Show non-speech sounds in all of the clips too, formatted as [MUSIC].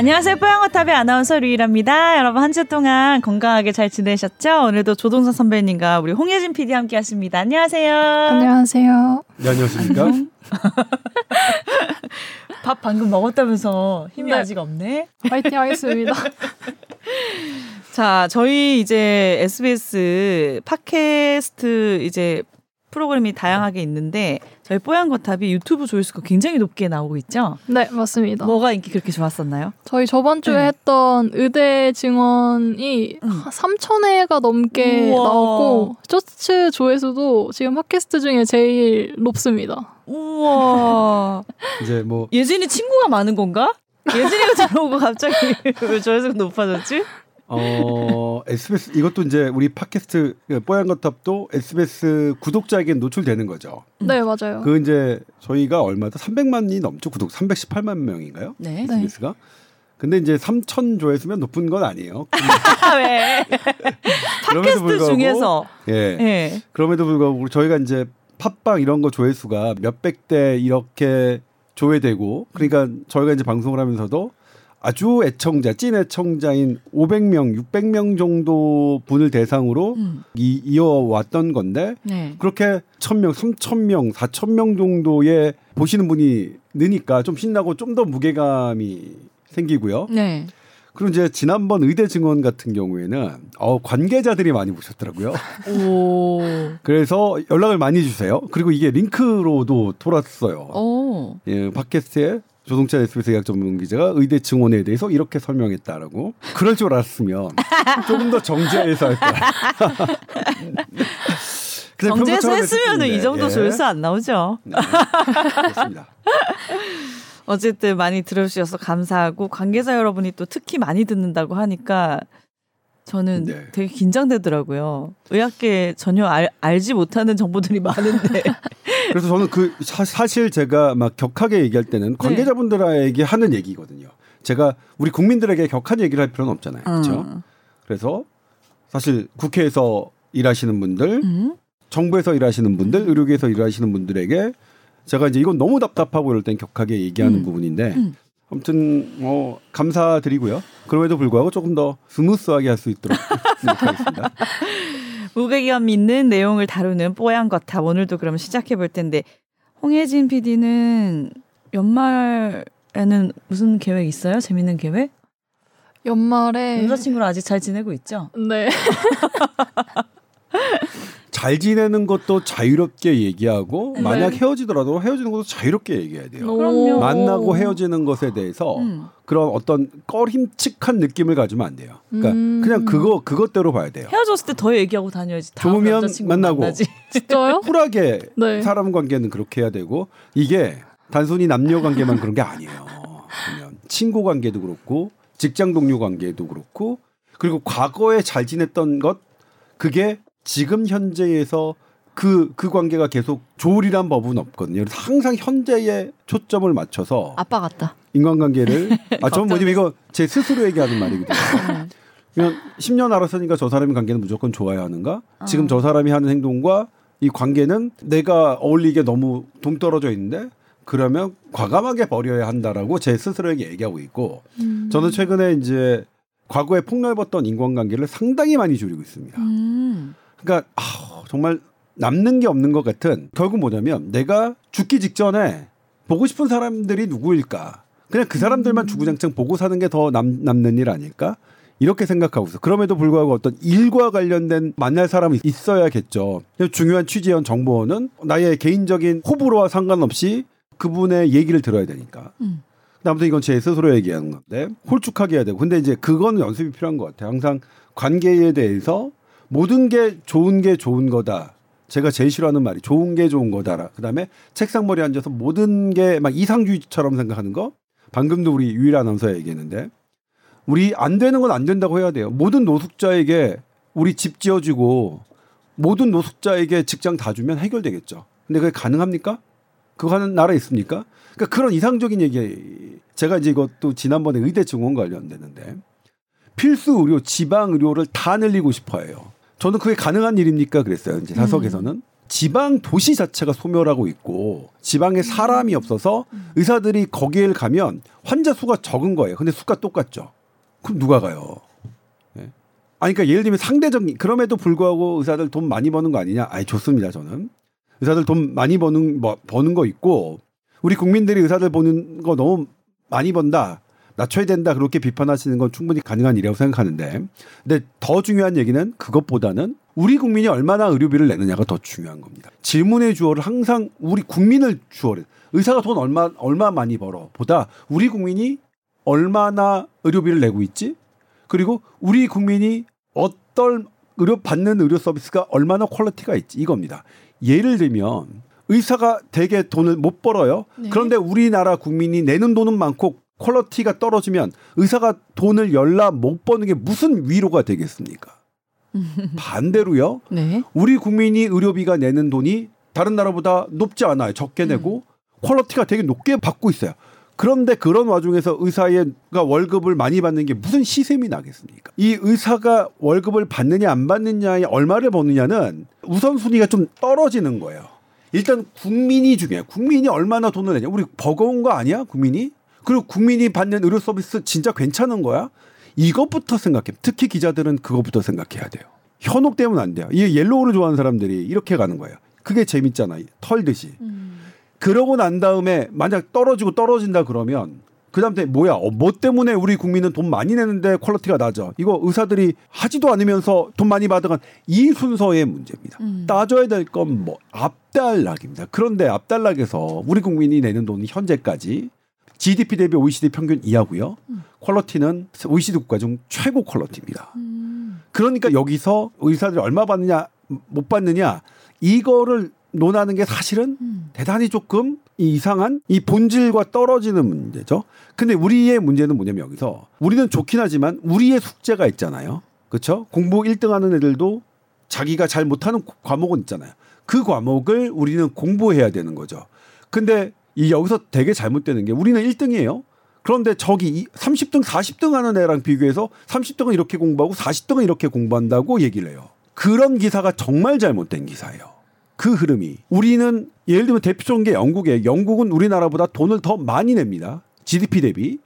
안녕하세요. 뽀양거탑의 아나운서 류일합니다. 여러분 한 주 동안 건강하게 잘 지내셨죠? 오늘도 조동선 선배님과 우리 홍예진 PD 함께 하십니다. 안녕하세요. 안녕하세요. 네, 안녕하십니까? [LAUGHS] 밥 방금 먹었다면서 힘이 네. 아직 없네. 파이팅 하겠습니다. [LAUGHS] 자, 저희 이제 SBS 팟캐스트 이제 프로그램이 다양하게 있는데 저희 뽀얀 거탑이 유튜브 조회수가 굉장히 높게 나오고 있죠? 네, 맞습니다. 뭐가 인기 그렇게 좋았었나요? 저희 저번 주에 네. 했던 의대 증언이 음. 3,000회가 넘게 우와. 나왔고 쇼츠 조회수도 지금 팟캐스트 중에 제일 높습니다. 우와. [LAUGHS] 이제 뭐 예진이 친구가 많은 건가? 예진이가 들어오고 갑자기 [LAUGHS] 왜 조회수가 높아졌지? 어, SBS 이것도 이제 우리 팟캐스트 그 뽀얀 거탑도 SBS 구독자에게 노출되는 거죠. 음. 네, 맞아요. 그 이제 저희가 얼마다 300만이 넘죠. 구독 318만 명인가요? 네. 네. SBS가. 근데 이제 3천 조회수면 높은 건 아니에요. [LAUGHS] 왜? [LAUGHS] 그럼에도 팟캐스트 중에서. 예. 예. 그럼에도 불구하고 저희가 이제 팟빵 이런 거 조회수가 몇백 대 이렇게 조회되고 그러니까 저희가 이제 방송을 하면서도 아주 애청자, 찐 애청자인 500명, 600명 정도 분을 대상으로 음. 이, 이어왔던 건데 네. 그렇게 1000명, 3000명, 4000명 정도의 보시는 분이 느니까 좀 신나고 좀 더 무게감이 생기고요. 네. 그리고 이제 지난번 의대 증언 같은 경우에는 어, 관계자들이 많이 보셨더라고요. 오. 그래서 연락을 많이 주세요. 그리고 이게 링크로도 돌았어요. 오. 예, 팟캐스트에 조동찬 SBS 의학 전문 기자가 의대 증언에 대해서 이렇게 설명했다라고. 그럴 줄 알았으면 조금 더 정제해서 할 거야. [LAUGHS] 정제해서 했으면은 이 정도 텐데. 조회수 안 나오죠. 네, 그렇습니다. [LAUGHS] 어쨌든 많이 들어주셔서 감사하고 관계자 여러분이 또 특히 많이 듣는다고 하니까 저는 네. 되게 긴장되더라고요. 의학계 전혀 알, 알지 못하는 정보들이 [LAUGHS] 많은데. 그래서 저는 그 사, 사실 제가 막 격하게 얘기할 네. 때는 관계자분들에게 하는 얘기거든요. 제가 우리 국민들에게 격한 얘기를 할 필요는 없잖아요. 그렇죠? 음. 그래서 사실 국회에서 일하시는 분들, 음? 정부에서 일하시는 분들, 의료계에서 일하시는 분들에게 제가 이제 이건 너무 답답하고 이럴 땐 격하게 얘기하는 음. 부분인데 음. 아무튼 뭐 감사드리고요. 그럼에도 불구하고 조금 더 smooth하게 할 수 있도록 노력하겠습니다. [LAUGHS] 무게감 있는 내용을 다루는 뽀얀 거탑 오늘도 그럼 시작해 볼 텐데 홍혜진 PD는 연말에는 무슨 계획 있어요? 재밌는 계획? 연말에 남자친구랑 아직 잘 지내고 있죠? 네. [LAUGHS] 잘 지내는 것도 자유롭게 얘기하고 네. 만약 헤어지더라도 헤어지는 것도 자유롭게 얘기해야 돼요. 그럼요. 만나고 헤어지는 것에 대해서 음. 그런 어떤 꺼림칙한 느낌을 가지면 안 돼요. 그러니까 음. 그냥 그거 그것대로 봐야 돼요. 헤어졌을 때 더 얘기하고 다녀야지. 좋으면 만나고. [LAUGHS] 진짜요? 쿨하게 네. 사람 관계는 그렇게 해야 되고 이게 단순히 남녀 관계만 그런 게 아니에요. 보면 친구 관계도 그렇고 직장 동료 관계도 그렇고 그리고 과거에 잘 지냈던 것 그게 지금 현재에서 그, 그 관계가 계속 좋으리란 법은 없거든요. 그래서 항상 현재에 초점을 맞춰서 아빠 같다. 인간관계를 [LAUGHS] 아, 저는 뭐냐면 이거 제 스스로 얘기하는 말이거든요. 그냥 10년 알았으니까 저 사람의 관계는 무조건 좋아야 하는가? 지금 저 사람이 하는 행동과 이 관계는 내가 어울리게 너무 동떨어져 있는데 그러면 과감하게 버려야 한다라고 제 스스로에게 얘기하고 있고 음. 저는 최근에 이제 과거에 폭넓었던 인간관계를 상당히 많이 줄이고 있습니다. 음. 그러니까 아, 정말 남는 게 없는 것 같은 결국 뭐냐면 내가 죽기 직전에 보고 싶은 사람들이 누구일까? 그냥 그 사람들만 주구장창 보고 사는 게 더 남는 일 아닐까? 이렇게 생각하고 있어. 그럼에도 불구하고 어떤 일과 관련된 만날 사람이 있어야겠죠. 중요한 취재원 정보원은 나의 개인적인 호불호와 상관없이 그분의 얘기를 들어야 되니까. 음. 아무튼 이건 제 스스로 얘기하는 건데 홀쭉하게 해야 되고. 근데 이제 그거는 연습이 필요한 것 같아요. 항상 관계에 대해서 모든 게 좋은 게 좋은 거다. 제가 제일 싫어하는 말이 좋은 게 좋은 거다라. 그다음에 책상 머리에 앉아서 모든 게 막 이상주의처럼 생각하는 거. 방금도 우리 유일 아나운서 얘기했는데 우리 안 되는 건 안 된다고 해야 돼요. 모든 노숙자에게 우리 집 지어주고 모든 노숙자에게 직장 다 주면 해결되겠죠. 근데 그게 가능합니까? 그거 하는 나라 있습니까? 그러니까 그런 이상적인 얘기 제가 이제 이것도 지난번에 의대 증원 관련되는데 필수 의료, 지방 의료를 다 늘리고 싶어해요. 저는 그게 가능한 일입니까? 그랬어요. 이제 사석에서는 지방 도시 자체가 소멸하고 있고 지방에 사람이 없어서 의사들이 거기에 가면 환자 수가 적은 거예요. 근데 수가 똑같죠. 그럼 누가 가요? 예. 아니 그러니까 예를 들면 상대적인 그럼에도 불구하고 의사들 돈 많이 버는 거 아니냐? 아니 좋습니다. 저는 의사들 돈 많이 버는 뭐 버는 거 있고 우리 국민들이 의사들 보는 거 너무 많이 번다. 낮춰야 된다 그렇게 비판하시는 건 충분히 가능한 일이라고 생각하는데 근데 더 중요한 얘기는 그것보다는 우리 국민이 얼마나 의료비를 내느냐가 더 중요한 겁니다. 질문의 주어를 항상 우리 국민을 주어를 의사가 돈 얼마 얼마 많이 벌어 보다 우리 국민이 얼마나 의료비를 내고 있지 그리고 우리 국민이 어떤 의료 받는 의료 서비스가 얼마나 quality가 있지 이겁니다. 예를 들면 의사가 되게 돈을 못 벌어요. 네. 그런데 우리나라 국민이 내는 돈은 많고 quality가 떨어지면 의사가 돈을 열라 못 버는 게 무슨 위로가 되겠습니까? [LAUGHS] 반대로요. 네. 우리 국민이 의료비가 내는 돈이 다른 나라보다 높지 않아요. 적게 내고 quality가 되게 높게 받고 있어요. 그런데 그런 와중에서 의사가 월급을 많이 받는 게 무슨 시샘이 나겠습니까? 이 의사가 월급을 받느냐 안 받느냐에 얼마를 버느냐는 우선순위가 좀 떨어지는 거예요. 일단 국민이 중요해요. 국민이 얼마나 돈을 내냐. 우리 버거운 거 아니야? 국민이? 그리고 국민이 받는 의료 서비스 진짜 괜찮은 거야? 이것부터 생각해. 특히 기자들은 그것부터 생각해야 돼요. 현혹되면 안 돼요. 이 yellow를 좋아하는 사람들이 이렇게 가는 거예요. 그게 재밌잖아요. 털듯이. 그러고 난 다음에 만약 떨어지고 떨어진다 그러면 그 다음에 뭐야? 어, 뭐 때문에 우리 국민은 돈 많이 내는데 quality가 낮아? 이거 의사들이 하지도 않으면서 돈 많이 받아간 이 순서의 문제입니다. 따져야 될 건 뭐 앞단락입니다. 그런데 앞단락에서 우리 국민이 내는 돈이 현재까지 GDP 대비 OECD 평균 이하고요. 퀄리티는 OECD 국가 중 최고 퀄리티입니다. 그러니까 여기서 의사들이 얼마 받느냐 못 받느냐 이거를 논하는 게 사실은 대단히 조금 이 이상한 이 본질과 떨어지는 문제죠. 근데 우리의 문제는 뭐냐면 여기서 우리는 좋긴 하지만 우리의 숙제가 있잖아요. 그렇죠? 공부 1등 하는 애들도 자기가 잘 못하는 과목은 있잖아요. 그 과목을 우리는 공부해야 되는 거죠. 근데 이 여기서 되게 잘못되는 게 우리는 1등이에요. 그런데 저기 이 30등, 40등 하는 애랑 비교해서 30등은 이렇게 공부하고 40등은 이렇게 공부한다고 얘기를 해요. 그런 기사가 정말 잘못된 기사예요. 그 흐름이. 우리는 예를 들면 대표적인 게 영국이에요. 영국은 우리나라보다 돈을 더 많이 냅니다. GDP 대비.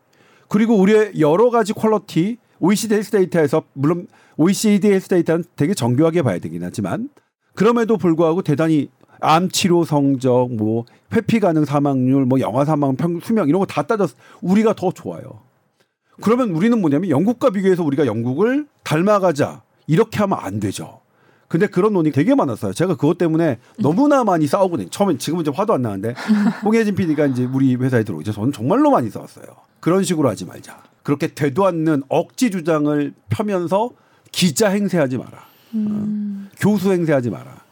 그리고 우리의 여러 가지 퀄리티 OECD 헬스 데이터에서 물론 OECD 헬스 데이터는 되게 정교하게 봐야 되긴 하지만 그럼에도 불구하고 대단히 암 치료 성적, 뭐 회피 가능 사망률, 뭐 영아 사망 평 수명 이런 거 다 따져서 우리가 더 좋아요. 그러면 우리는 뭐냐면 영국과 비교해서 우리가 영국을 닮아가자 이렇게 하면 안 되죠. 근데 그런 논의 되게 많았어요. 제가 그것 때문에 너무나 많이 싸우거든요. 처음엔 지금은 이제 화도 안 나는데 [LAUGHS] 홍혜진 PD가 이제 우리 회사에 들어오죠. 저는 정말로 많이 싸웠어요. 그런 식으로 하지 말자. 그렇게 되도 않는 억지 주장을 펴면서 기자 행세하지 마라. 어. 교수 행세하지 마라.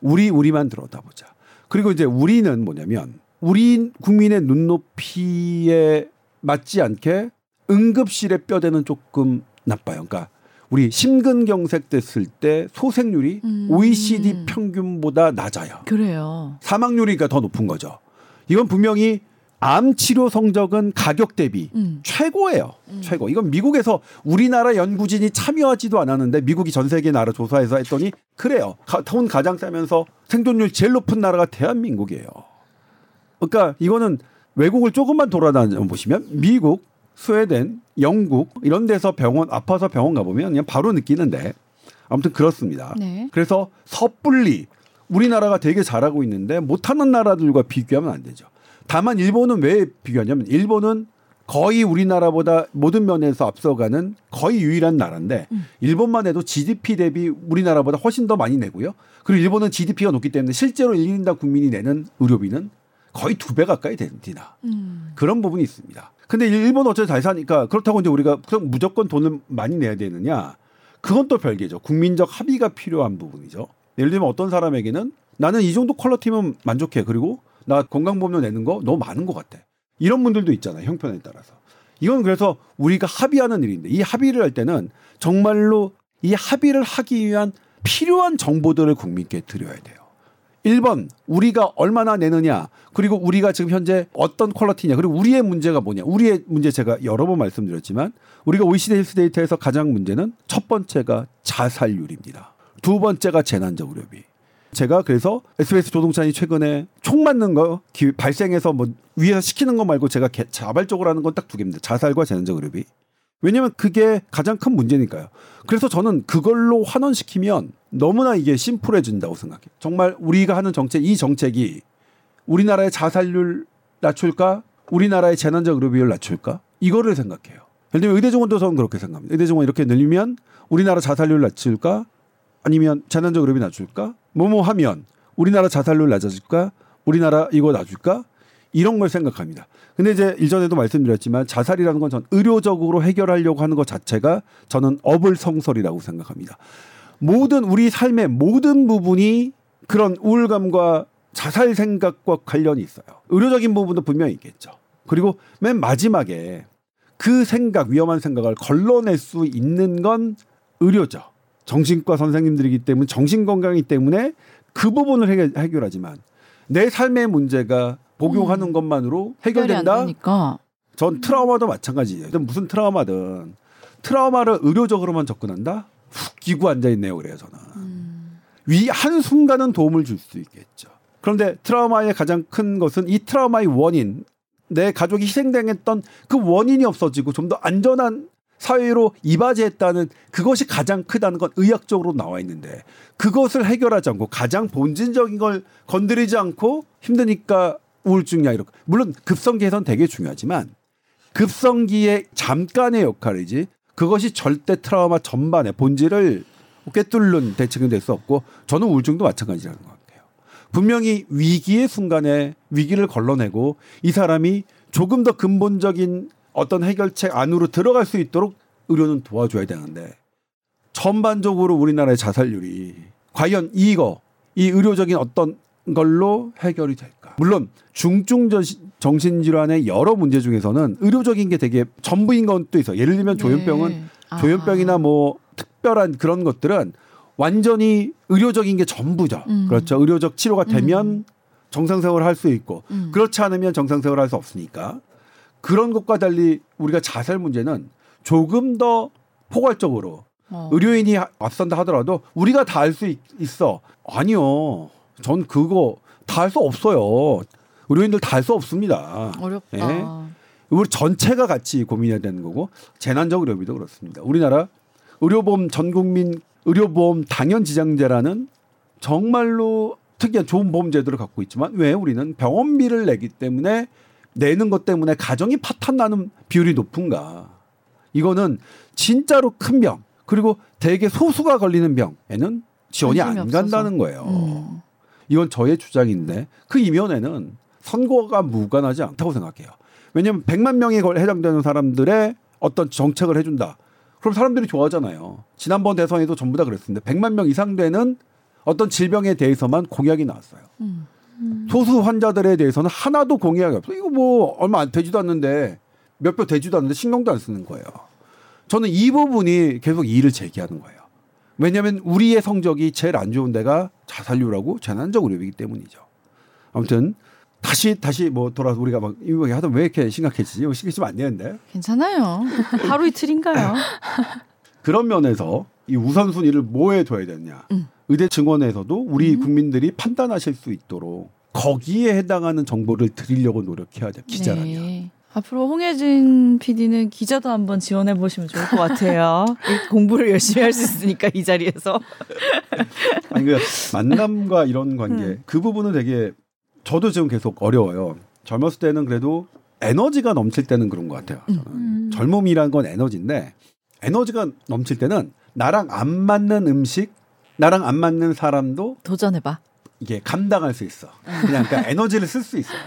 우리 우리만 들어다보자. 그리고 이제 우리는 뭐냐면 우리 국민의 눈높이에 맞지 않게 응급실의 뼈대는 조금 나빠요. 그러니까 우리 심근경색 됐을 때 소생률이 음. OECD 평균보다 낮아요. 그래요. 사망률이가 더 높은 거죠. 이건 분명히 암 치료 성적은 가격 대비 음. 최고예요. 최고. 이건 미국에서 우리나라 연구진이 참여하지도 않았는데 미국이 전 세계 나라 조사해서 했더니 그래요. 가, 돈 가장 싸면서 생존율 제일 높은 나라가 대한민국이에요. 그러니까 이거는 외국을 조금만 돌아다녀 보시면 미국, 스웨덴, 영국 이런 데서 병원 아파서 병원 가 보면 그냥 바로 느끼는데 아무튼 그렇습니다. 네. 그래서 섣불리 우리나라가 되게 잘하고 있는데 못하는 나라들과 비교하면 안 되죠. 다만 일본은 왜 비교하냐면 일본은 거의 우리나라보다 모든 면에서 앞서가는 거의 유일한 나라인데 일본만 해도 GDP 대비 우리나라보다 훨씬 더 많이 내고요. 그리고 일본은 GDP가 높기 때문에 실제로 1인당 국민이 내는 의료비는 거의 두 배 가까이 됩니다. 음. 그런 부분이 있습니다. 근데 일본 어차피 잘 사니까 그렇다고 이제 우리가 그냥 무조건 돈을 많이 내야 되느냐? 그건 또 별개죠. 국민적 합의가 필요한 부분이죠. 예를 들면 어떤 사람에게는 나는 이 정도 quality면 만족해. 그리고 나 건강보험료 내는 거 너무 많은 것 같아. 이런 분들도 있잖아요. 형편에 따라서. 이건 그래서 우리가 합의하는 일인데 이 합의를 할 때는 정말로 이 합의를 하기 위한 필요한 정보들을 국민께 드려야 돼요. 1번 우리가 얼마나 내느냐 그리고 우리가 지금 현재 어떤 quality냐 그리고 우리의 문제가 뭐냐 우리의 문제 제가 여러 번 말씀드렸지만 우리가 OECD 헬스 데이터에서 가장 문제는 첫 번째가 자살률입니다 두 번째가 재난적 의료비 제가 그래서 SBS 조동찬이 최근에 총 맞는 거 기- 발생해서 뭐 위에서 시키는 거 말고 제가 개- 자발적으로 하는 건 딱 두 개입니다. 자살과 재난적 의료비. 왜냐면 그게 가장 큰 문제니까요. 그래서 저는 그걸로 환원시키면 너무나 이게 심플해진다고 생각해요. 정말 우리가 하는 정책, 이 정책이 우리나라의 자살률 낮출까? 우리나라의 재난적 의료비율 낮출까? 이거를 생각해요. 예를 들면 의대정원도 저는 그렇게 생각합니다. 의대정원 이렇게 늘리면 우리나라 자살률 낮출까? 아니면 재난적 의료비 낮출까? 뭐뭐 하면 우리나라 자살률 낮아질까? 우리나라 이거 낮을까? 이런 걸 생각합니다. 근데 이제 일전에도 말씀드렸지만 자살이라는 건 전 의료적으로 해결하려고 하는 것 자체가 저는 어불성설이라고 생각합니다. 모든 우리 삶의 모든 부분이 그런 우울감과 자살 생각과 관련이 있어요. 의료적인 부분도 분명히 있겠죠. 그리고 맨 마지막에 그 생각, 위험한 생각을 걸러낼 수 있는 건 의료죠. 정신과 선생님들이기 때문에 정신 건강이기 때문에 그 부분을 해결, 해결하지만 내 삶의 문제가 복용하는 것만으로 해결이 안 해결된다. 전 트라우마도 마찬가지예요. 무슨 트라우마든 트라우마를 의료적으로만 접근한다. 훅 끼고 앉아 있네요. 그래요 저는. 위한 순간은 도움을 줄 수 있겠죠. 그런데 트라우마의 가장 큰 것은 이 트라우마의 원인, 내 가족이 희생당했던 그 원인이 없어지고 좀 더 안전한 사회로 이바지했다는 그것이 가장 크다는 건 의학적으로 나와 있는데 그것을 해결하지 않고 가장 본질적인 걸 건드리지 않고 힘드니까 우울증이야 이렇게 물론 급성기에선 되게 중요하지만 급성기의 잠깐의 역할이지 그것이 절대 트라우마 전반의 본질을 꿰뚫는 대책은 될 수 없고 저는 우울증도 마찬가지라는 것 같아요. 분명히 위기의 순간에 위기를 걸러내고 이 사람이 조금 더 근본적인 어떤 해결책 안으로 들어갈 수 있도록 의료는 도와줘야 되는데 전반적으로 우리나라의 자살률이 과연 이거 이 의료적인 어떤 걸로 해결이 될까? 물론 중증 정신 질환의 여러 문제 중에서는 의료적인 게 되게 전부인 것도 있어. 요 예를 들면 조현병은 네. 아. 조현병이나 뭐 특별한 그런 것들은 완전히 의료적인 게 전부죠. 음. 그렇죠. 의료적 치료가 되면 정상생활을 할 수 있고 음. 그렇지 않으면 정상생활을 할 수 없으니까 그런 것과 달리 우리가 자살 문제는 조금 더 포괄적으로 어. 의료인이 앞선다 하더라도 우리가 다 할 수 있어. 아니요. 전 그거 다 할 수 없어요. 의료인들 다 할 수 없습니다. 어렵다. 예? 우리 전체가 같이 고민해야 되는 거고 재난적 의료비도 그렇습니다. 우리나라 의료보험 전 국민 의료보험 당연 지장제라는 정말로 특이한 좋은 보험 제도를 갖고 있지만 왜 우리는 병원비를 내기 때문에 내는 것 때문에 가정이 파탄 나는 비율이 높은가? 이거는 진짜로 큰 병 그리고 대개 소수가 걸리는 병에는 지원이 안 없어서. 간다는 거예요. 음. 이건 저의 주장인데 그 이면에는 선거가 무관하지 않다고 생각해요. 왜냐하면 100만 명에 걸- 해당되는 사람들의 어떤 정책을 해준다. 그럼 사람들이 좋아하잖아요. 지난번 대선에도 전부 다 그랬습니다. 100만 명 이상 되는 어떤 질병에 대해서만 공약이 나왔어요. 음. 소수 환자들에 대해서는 하나도 공약이 없어요. 이거 뭐 얼마 안 되지도 않는데 몇 표 되지도 않는데 신경도 안 쓰는 거예요. 저는 이 부분이 계속 이의를 제기하는 거예요. 왜냐하면 우리의 성적이 제일 안 좋은 데가 자살률하고 재난적 의료비이기 때문이죠. 아무튼 다시 다시 뭐 돌아서 우리가 막 이거 하던 왜 이렇게 심각해지지? 이거 심각해지면 안 되는데 괜찮아요. [LAUGHS] 하루 이틀인가요? 그런 면에서 이 우선순위를 뭐에 둬야 되느냐. 음. 의대 증원에서도 우리 국민들이 판단하실 수 있도록 거기에 해당하는 정보를 드리려고 노력해야 돼요. 기자라면. 네. 앞으로 홍혜진 PD는 기자도 한번 지원해 보시면 좋을 것 같아요. [LAUGHS] 공부를 열심히 할 수 있으니까 이 자리에서. [LAUGHS] 아니 그 만남과 이런 관계 음. 그 부분은 되게 저도 지금 계속 어려워요. 젊었을 때는 그래도 에너지가 넘칠 때는 그런 것 같아요. 저는. 음. 젊음이란 건 에너지인데 에너지가 넘칠 때는 나랑 안 맞는 음식, 나랑 안 맞는 사람도 도전해봐. 이게 감당할 수 있어. 그냥 그러니까 에너지를 쓸 수 있어요.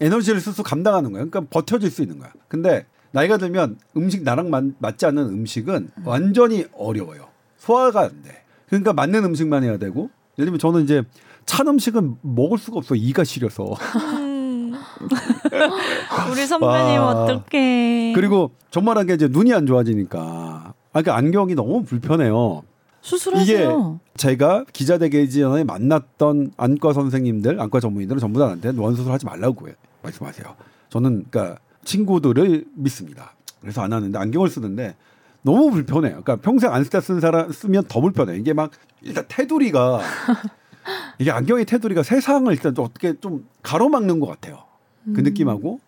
에너지를 쓸 수 감당하는 거야. 그러니까 버텨줄 수 있는 거야. 근데 나이가 들면 음식 나랑 맞, 맞지 않는 음식은 완전히 어려워요. 소화가 안 돼. 그러니까 맞는 음식만 해야 되고 예를 들면 저는 이제 찬 음식은 먹을 수가 없어. 이가 시려서. 음. [LAUGHS] 우리 선배님 와. 어떡해. 그리고 정말한 게 이제 눈이 안 좋아지니까 아, 그러니까 안경이 너무 불편해요. 수술하세요. 제가 기자 되기 전에 만났던 안과 선생님들, 안과 전문의들은 전부 다 나한테 노안 수술 하지 말라고 해- 말씀하세요. 저는 그러니까 친구들을 믿습니다. 그래서 안 하는데 안경을 쓰는데 너무 불편해요. 그러니까 평생 안 쓰다 쓴 사람 쓰면 더 불편해. 이게 막 일단 테두리가 [LAUGHS] 이게 안경의 테두리가 세상을 일단 좀 어떻게 좀 가로막는 것 같아요. 그 음. 느낌하고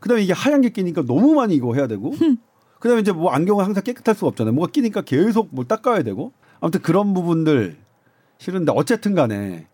그다음에 이게 하얀 게 끼니까 너무 많이 이거 해야 되고 그다음에 이제 뭐 안경은 항상 깨끗할 수가 없잖아요. 뭐가 끼니까 계속 뭘 닦아야 되고 아무튼 그런 부분들 싫은데 어쨌든 간에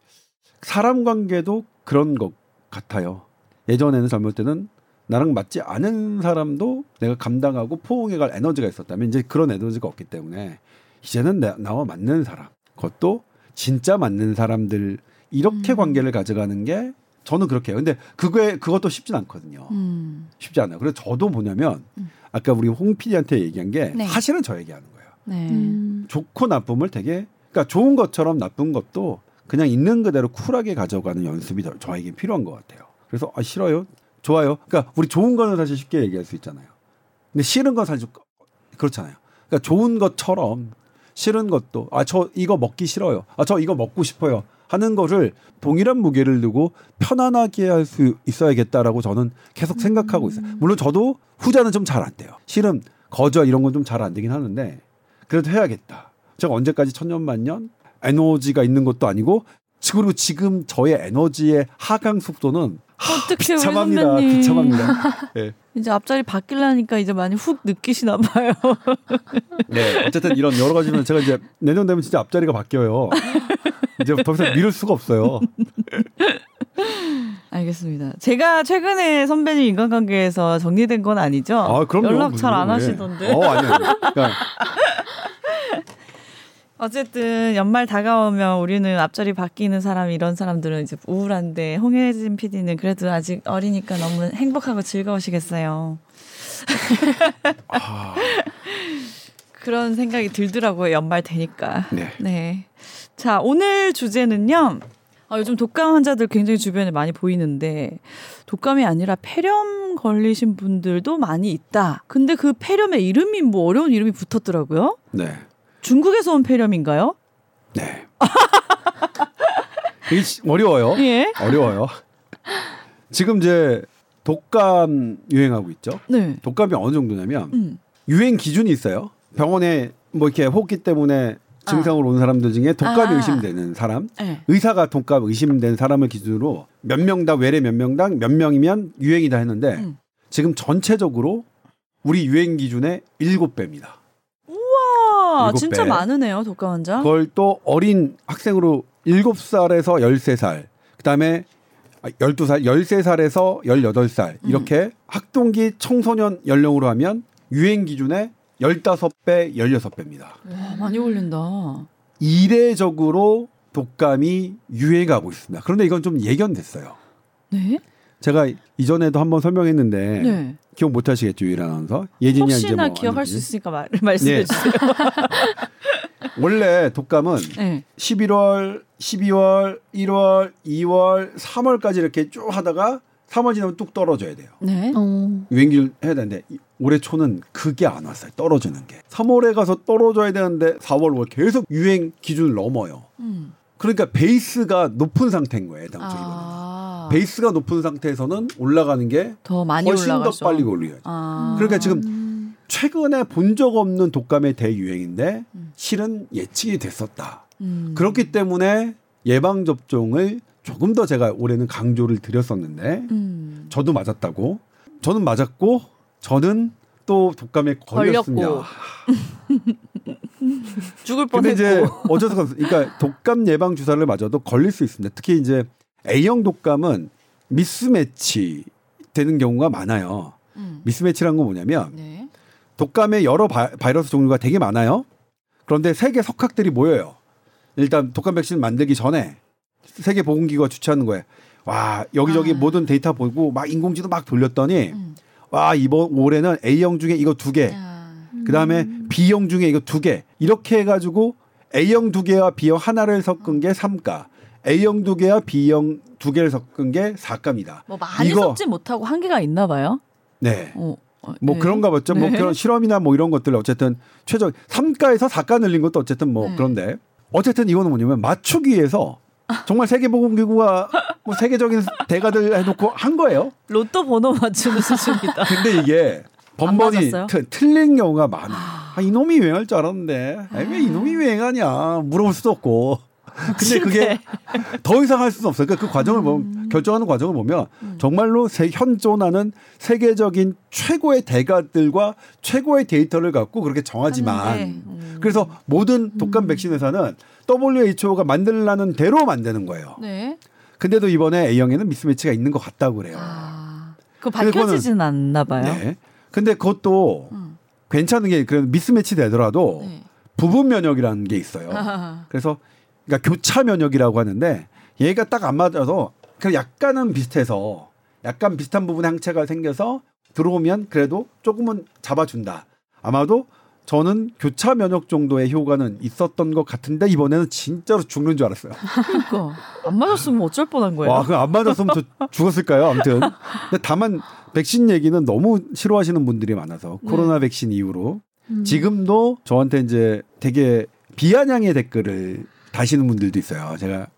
사람 관계도 그런 것 같아요. 예전에는 젊을 때는 나랑 맞지 않은 사람도 내가 감당하고 포옹해갈 에너지가 있었다면 이제 그런 에너지가 없기 때문에 이제는 나, 나와 맞는 사람 그것도 진짜 맞는 사람들 이렇게 음. 관계를 가져가는 게 저는 그렇게 해요. 근데 그게 그것도 쉽진 않거든요. 음. 쉽지 않아요. 그래서 저도 뭐냐면 음. 아까 우리 홍 PD한테 얘기한 게 네. 사실은 저 얘기하는 거예요. 네. 음. 좋고 나쁨을 되게 그러니까 좋은 것처럼 나쁜 것도 그냥 있는 그대로 쿨하게 가져가는 연습이 저- 저에게 필요한 것 같아요. 그래서 아 싫어요, 좋아요. 그러니까 우리 좋은 거는 사실 쉽게 얘기할 수 있잖아요. 근데 싫은 건 사실 그렇잖아요. 그러니까 좋은 것처럼 싫은 것도 아 저 이거 먹기 싫어요. 아 저 이거 먹고 싶어요. 하는 거를 동일한 무게를 두고 편안하게 할 수 있어야겠다라고 저는 계속 생각하고 있어요. 물론 저도 후자는 좀 잘 안 돼요. 실은 거절 이런 건 좀 잘 안 되긴 하는데 그래도 해야겠다. 제가 언제까지 천년만년 에너지가 있는 것도 아니고 지- 그리고 지금 저의 에너지의 하강 속도는 어떻게 우리 비참합니다. [LAUGHS] 예. 이제 앞자리 바뀌려니까 이제 많이 훅 느끼시나 봐요. [LAUGHS] 네. 어쨌든 이런 여러 가지면 제가 이제 내년 되면 진짜 앞자리가 바뀌어요. 이제 더 이상 미룰 수가 없어요. [LAUGHS] 알겠습니다. 제가 최근에 선배님 인간관계에서 정리된 건 아니죠? 아, 그럼요. 연락 잘안 무슨 하시던데. 어. 아니요. 그러니까 어쨌든 연말 다가오면 우리는 앞자리 바뀌는 사람 이런 사람들은 이제 우울한데 홍혜진 PD는 그래도 아직 어리니까 너무 행복하고 즐거우시겠어요. 아, [LAUGHS] 그런 생각이 들더라고요. 연말 되니까. 네. 네. 자, 오늘 주제는요. 아, 요즘 독감 환자들 굉장히 주변에 많이 보이는데 독감이 아니라 폐렴 걸리신 분들도 많이 있다. 근데 그 폐렴의 이름이 뭐 어려운 이름이 붙었더라고요. 네. 중국에서 온 폐렴인가요? 네. [LAUGHS] 어려워요. 예. 어려워요. 지금 이제 독감 유행하고 있죠. 네. 독감이 어느 정도냐면 음. 유행 기준이 있어요. 병원에 뭐 이렇게 호흡기 때문에 증상으로 온 사람들 중에 독감이 아. 의심되는 사람, 네. 의사가 독감 의심된 사람을 기준으로 몇 명당 외래 몇 명당 몇 명이면 유행이다 했는데 음. 지금 전체적으로 우리 유행 기준의 일곱 배입니다. 우와, 진짜 배. 많으네요, 독감 환자. 그걸 또 어린 학생으로 7살에서 13살, 그 다음에 12살, 13살에서 18살 이렇게 학동기 청소년 연령으로 하면 유행 기준의 15배, 16배입니다. 와, 많이 걸린다. 이례적으로 독감이 유행하고 있습니다. 그런데 이건 좀 예견됐어요. 네? 제가 이전에도 한번 설명했는데 네. 기억 못 하시겠죠, 유일 아나운서? 예진이 이제 혹시나 뭐 기억할. 수 있으니까 말, [LAUGHS] 말씀해 네. 주세요. [LAUGHS] 원래 독감은 네. 11월, 12월, 1월, 2월, 3월까지 이렇게 쭉 하다가 3월 지나면 뚝 떨어져야 돼요. 네. 어. 유행기를 해야 되는데 이- 올해 초는 그게 안 왔어요. 떨어지는 게. 3월에 가서 떨어져야 되는데 4월, 5월 계속 유행 기준을 넘어요. 음. 그러니까 베이스가 높은 상태인 거예요. 당초 이거는. 아, 베이스가 높은 상태에서는 올라가는 게 더 많이 훨씬 더 올라가죠. 빨리 올려야죠. 아. 그러니까 지금 음. 최근에 본 적 없는 독감의 대유행인데 음. 실은 예측이 됐었다. 음. 그렇기 때문에 예방 접종을 조금 더 제가 올해는 강조를 드렸었는데 음. 저도 맞았다고. 저는 맞았고 저는 또 독감에 걸렸습니다. [LAUGHS] 죽을 근데 이제 뻔했고. 어쩔 수가 없어요. 그러니까 독감 예방 주사를 맞아도 걸릴 수 있습니다. 특히 이제 A형 독감은 미스매치 되는 경우가 많아요. 음. 미스매치란 건 뭐냐면 네. 독감의 여러 바, 이러스 종류가 되게 많아요. 그런데 세계 석학들이 모여요. 일단 독감 백신 만들기 전에 세계 보건기구가 주최하는 거예요. 와 여기저기 아. 모든 데이터 보고 막 인공지도 막 돌렸더니 음. 와 이번 올해는 A형 중에 이거 두 개, 아. 그 다음에 B형 중에 이거 두 개 이렇게 해가지고 A형 두 개와 B형 하나를 섞은 게 3가, A형 두 개와 B형 두 개를 섞은 게 4가입니다. 뭐 많이 이거- 섞지 못하고 한계가 있나 봐요. 네. 어, 어, 뭐 네. 그런가 봤죠. 뭐 네. 그런 실험이나 뭐 이런 것들 어쨌든 최저 3가에서 4가 늘린 것도 어쨌든 뭐 네. 그런데 어쨌든 이거는 뭐냐면 맞추기 위해서 정말 세계보건기구가 뭐 세계적인 대가들 해놓고 한 거예요. 로또 번호 맞추는 수준이다. [LAUGHS] 근데 이게 번번이 틀린 경우가 많아. 아, 이놈이 유행할 줄 알았는데 아, 왜 이놈이 유행하냐 물어볼 수도 없고 [LAUGHS] 근데 그게 더 이상 할 수는 없어요. 그러니까 그 과정을 보면 결정하는 과정을 보면 정말로 세, 현존하는 세계적인 최고의 대가들과 최고의 데이터를 갖고 그렇게 정하지만 음. 그래서 모든 독감 백신 회사는 WHO가 만들라는 대로 만드는 거예요. 네. 근데도 이번에 A형에는 미스매치가 있는 것 같다고 그래요. 아, 그거 밝혀지진 않나 봐요. 네. 근데 그것도 음. 괜찮은 게 그래도 미스매치 되더라도 네. 부분 면역이라는 게 있어요. 아, 그래서 그러니까 교차 면역이라고 하는데 얘가 딱 안 맞아서 그냥 약간은 비슷해서 약간 비슷한 부분에 항체가 생겨서 들어오면 그래도 조금은 잡아준다. 아마도 저는 교차 면역 정도의 효과는 있었던 것 같은데 이번에는 진짜로 죽는 줄 알았어요. 그러니까 안 맞았으면 어쩔 뻔한 거예요. 와, 그안 맞았으면 저 죽었을까요? 아무튼. 근데 다만 백신 얘기는 너무 싫어하시는 분들이 많아서 네. 코로나 백신 이후로 음. 지금도 저한테 이제 되게 비아냥의 댓글을 다시는 분들도 있어요. 제가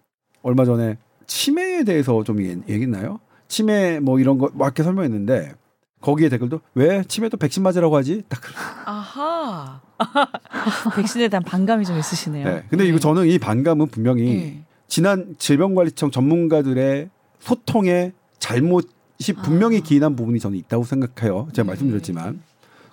얼마 전에 치매에 대해서 좀 얘기- 얘기했나요? 치매 뭐 이런 거 막 이렇게 설명했는데 거기에 댓글도 왜 치매도 백신 맞으라고 하지? 딱. 아하. [LAUGHS] 백신에 대한 반감이 좀 있으시네요. 네. 근데 이거 저는 이 반감은 분명히 네. 지난 질병관리청 전문가들의 소통에 잘못이 분명히 아. 기인한 부분이 저는 있다고 생각해요. 제가 네. 말씀드렸지만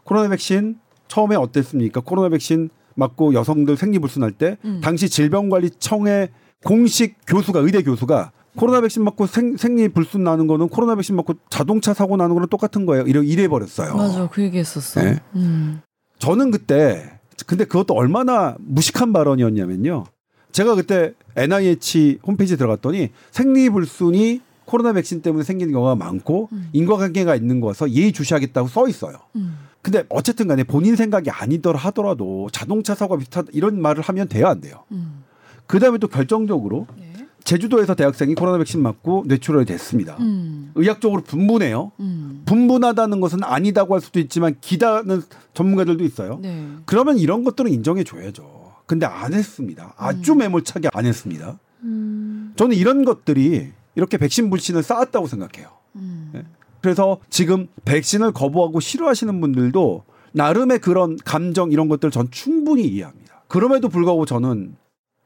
코로나 백신 처음에 어땠습니까? 코로나 백신 맞고 여성들 생리불순할 때 음. 당시 질병관리청의 공식 교수가 의대 교수가 코로나 백신 맞고 생, 생리 불순 나는 거는 코로나 백신 맞고 자동차 사고 나는 거랑 똑같은 거예요. 이래 이래 버렸어요. 맞아, 그 얘기 했었어. 네. 음. 저는 그때 근데 그것도 얼마나 무식한 발언이었냐면요. 제가 그때 NIH 홈페이지에 들어갔더니 생리 불순이 코로나 백신 때문에 생기는 경우가 많고 음. 인과관계가 있는 거서 예의 주시하겠다고 써 있어요. 음. 근데 어쨌든 간에 본인 생각이 아니더라 하더라도 자동차 사고가 비슷하다 이런 말을 하면 돼요 안 돼요. 음. 그다음에 또 결정적으로 네. 제주도에서 대학생이 코로나 백신 맞고 뇌출혈이 됐습니다. 음. 의학적으로 분분해요. 음. 분분하다는 것은 아니다고 할 수도 있지만 기다는 전문가들도 있어요. 네. 그러면 이런 것들은 인정해 줘야죠. 근데 안 했습니다. 아주 음. 매몰차게 안 했습니다. 음. 저는 이런 것들이 이렇게 백신 불신을 쌓았다고 생각해요. 음. 네. 그래서 지금 백신을 거부하고 싫어하시는 분들도 나름의 그런 감정 이런 것들 전 충분히 이해합니다. 그럼에도 불구하고 저는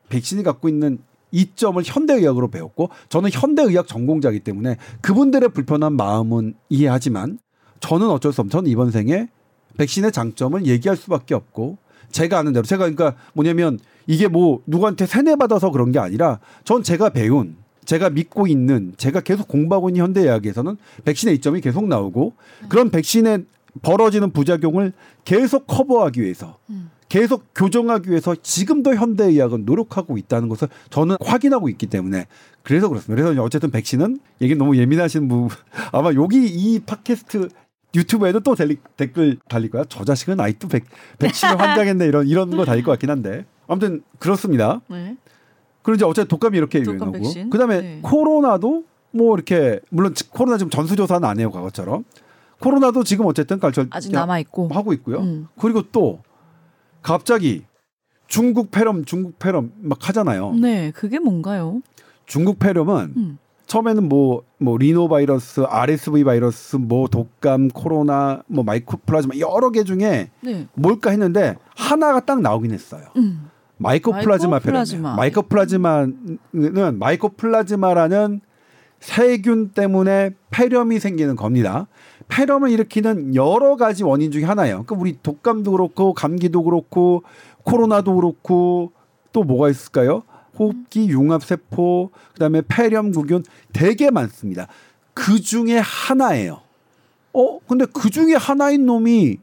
백신이 갖고 있는 이점을 현대의학으로 배웠고 저는 현대의학 전공자이기 때문에 그분들의 불편한 마음은 이해하지만 저는 어쩔 수 없. 저는 이번 생에 백신의 장점을 얘기할 수밖에 없고 제가 아는 대로 제가 그러니까 뭐냐면 이게 뭐 누구한테 세뇌 받아서 그런 게 아니라 전 제가 배운 제가 믿고 있는 제가 계속 공부하고 있는 현대의학에서는 백신의 이점이 계속 나오고 그런 백신에 벌어지는 부작용을 계속 커버하기 위해서 음. 계속 교정하기 위해서 지금도 현대의학은 노력하고 있다는 것을 저는 확인하고 있기 때문에 그래서 그렇습니다. 그래서 어쨌든 백신은 얘기 너무 예민하신 분 [LAUGHS] 아마 여기 이 팟캐스트 유튜브에도 또 달리, 댓글 달릴 거야. 저 자식은 아직도 백, 백신을 [LAUGHS] 환장했네 이런 이런 거 달릴 것 같긴 한데 아무튼 그렇습니다. 네. 이제 어쨌든 독감이 이렇게 독감 유행하고 백신. 그다음에 네. 코로나도 뭐 이렇게 물론 지- 코로나 지금 전수조사는 안 해요 과거처럼 코로나도 지금 어쨌든 갈절 아직 남아 있고. 하고 있고요. 음. 그리고 또 갑자기 중국 폐렴 중국 폐렴 막 하잖아요. 네, 그게 뭔가요? 중국 폐렴은 음. 처음에는 뭐, 뭐, 리노 바이러스, RSV 바이러스, 뭐, 독감, 코로나, 뭐, 마이코플라즈마, 여러 개 중에 네. 뭘까 했는데, 하나가 딱 나오긴 했어요. 음. 마이코플라즈마 폐렴. 마이코플라즈마. 마이코플라즈마는, 마이코플라즈마라는 세균 때문에 폐렴이 생기는 겁니다. 폐렴을 일으키는 여러 가지 원인 중에 하나예요. 그러니까 우리 독감도 그렇고, 감기도 그렇고, 코로나도 그렇고, 또 뭐가 있을까요? 호흡기, 융합세포, 그다음에 폐렴구균 되게 많습니다. 그 중에 하나예요. 어? 근데 그 중에 하나인 놈이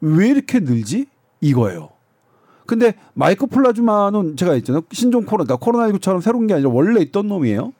왜 이렇게 늘지? 이거예요. 근데 마이코플라즈마는 제가 있잖아요. 신종 코로나, 그러니까 코로나19처럼 새로운 게 아니라 원래 있던 놈이에요.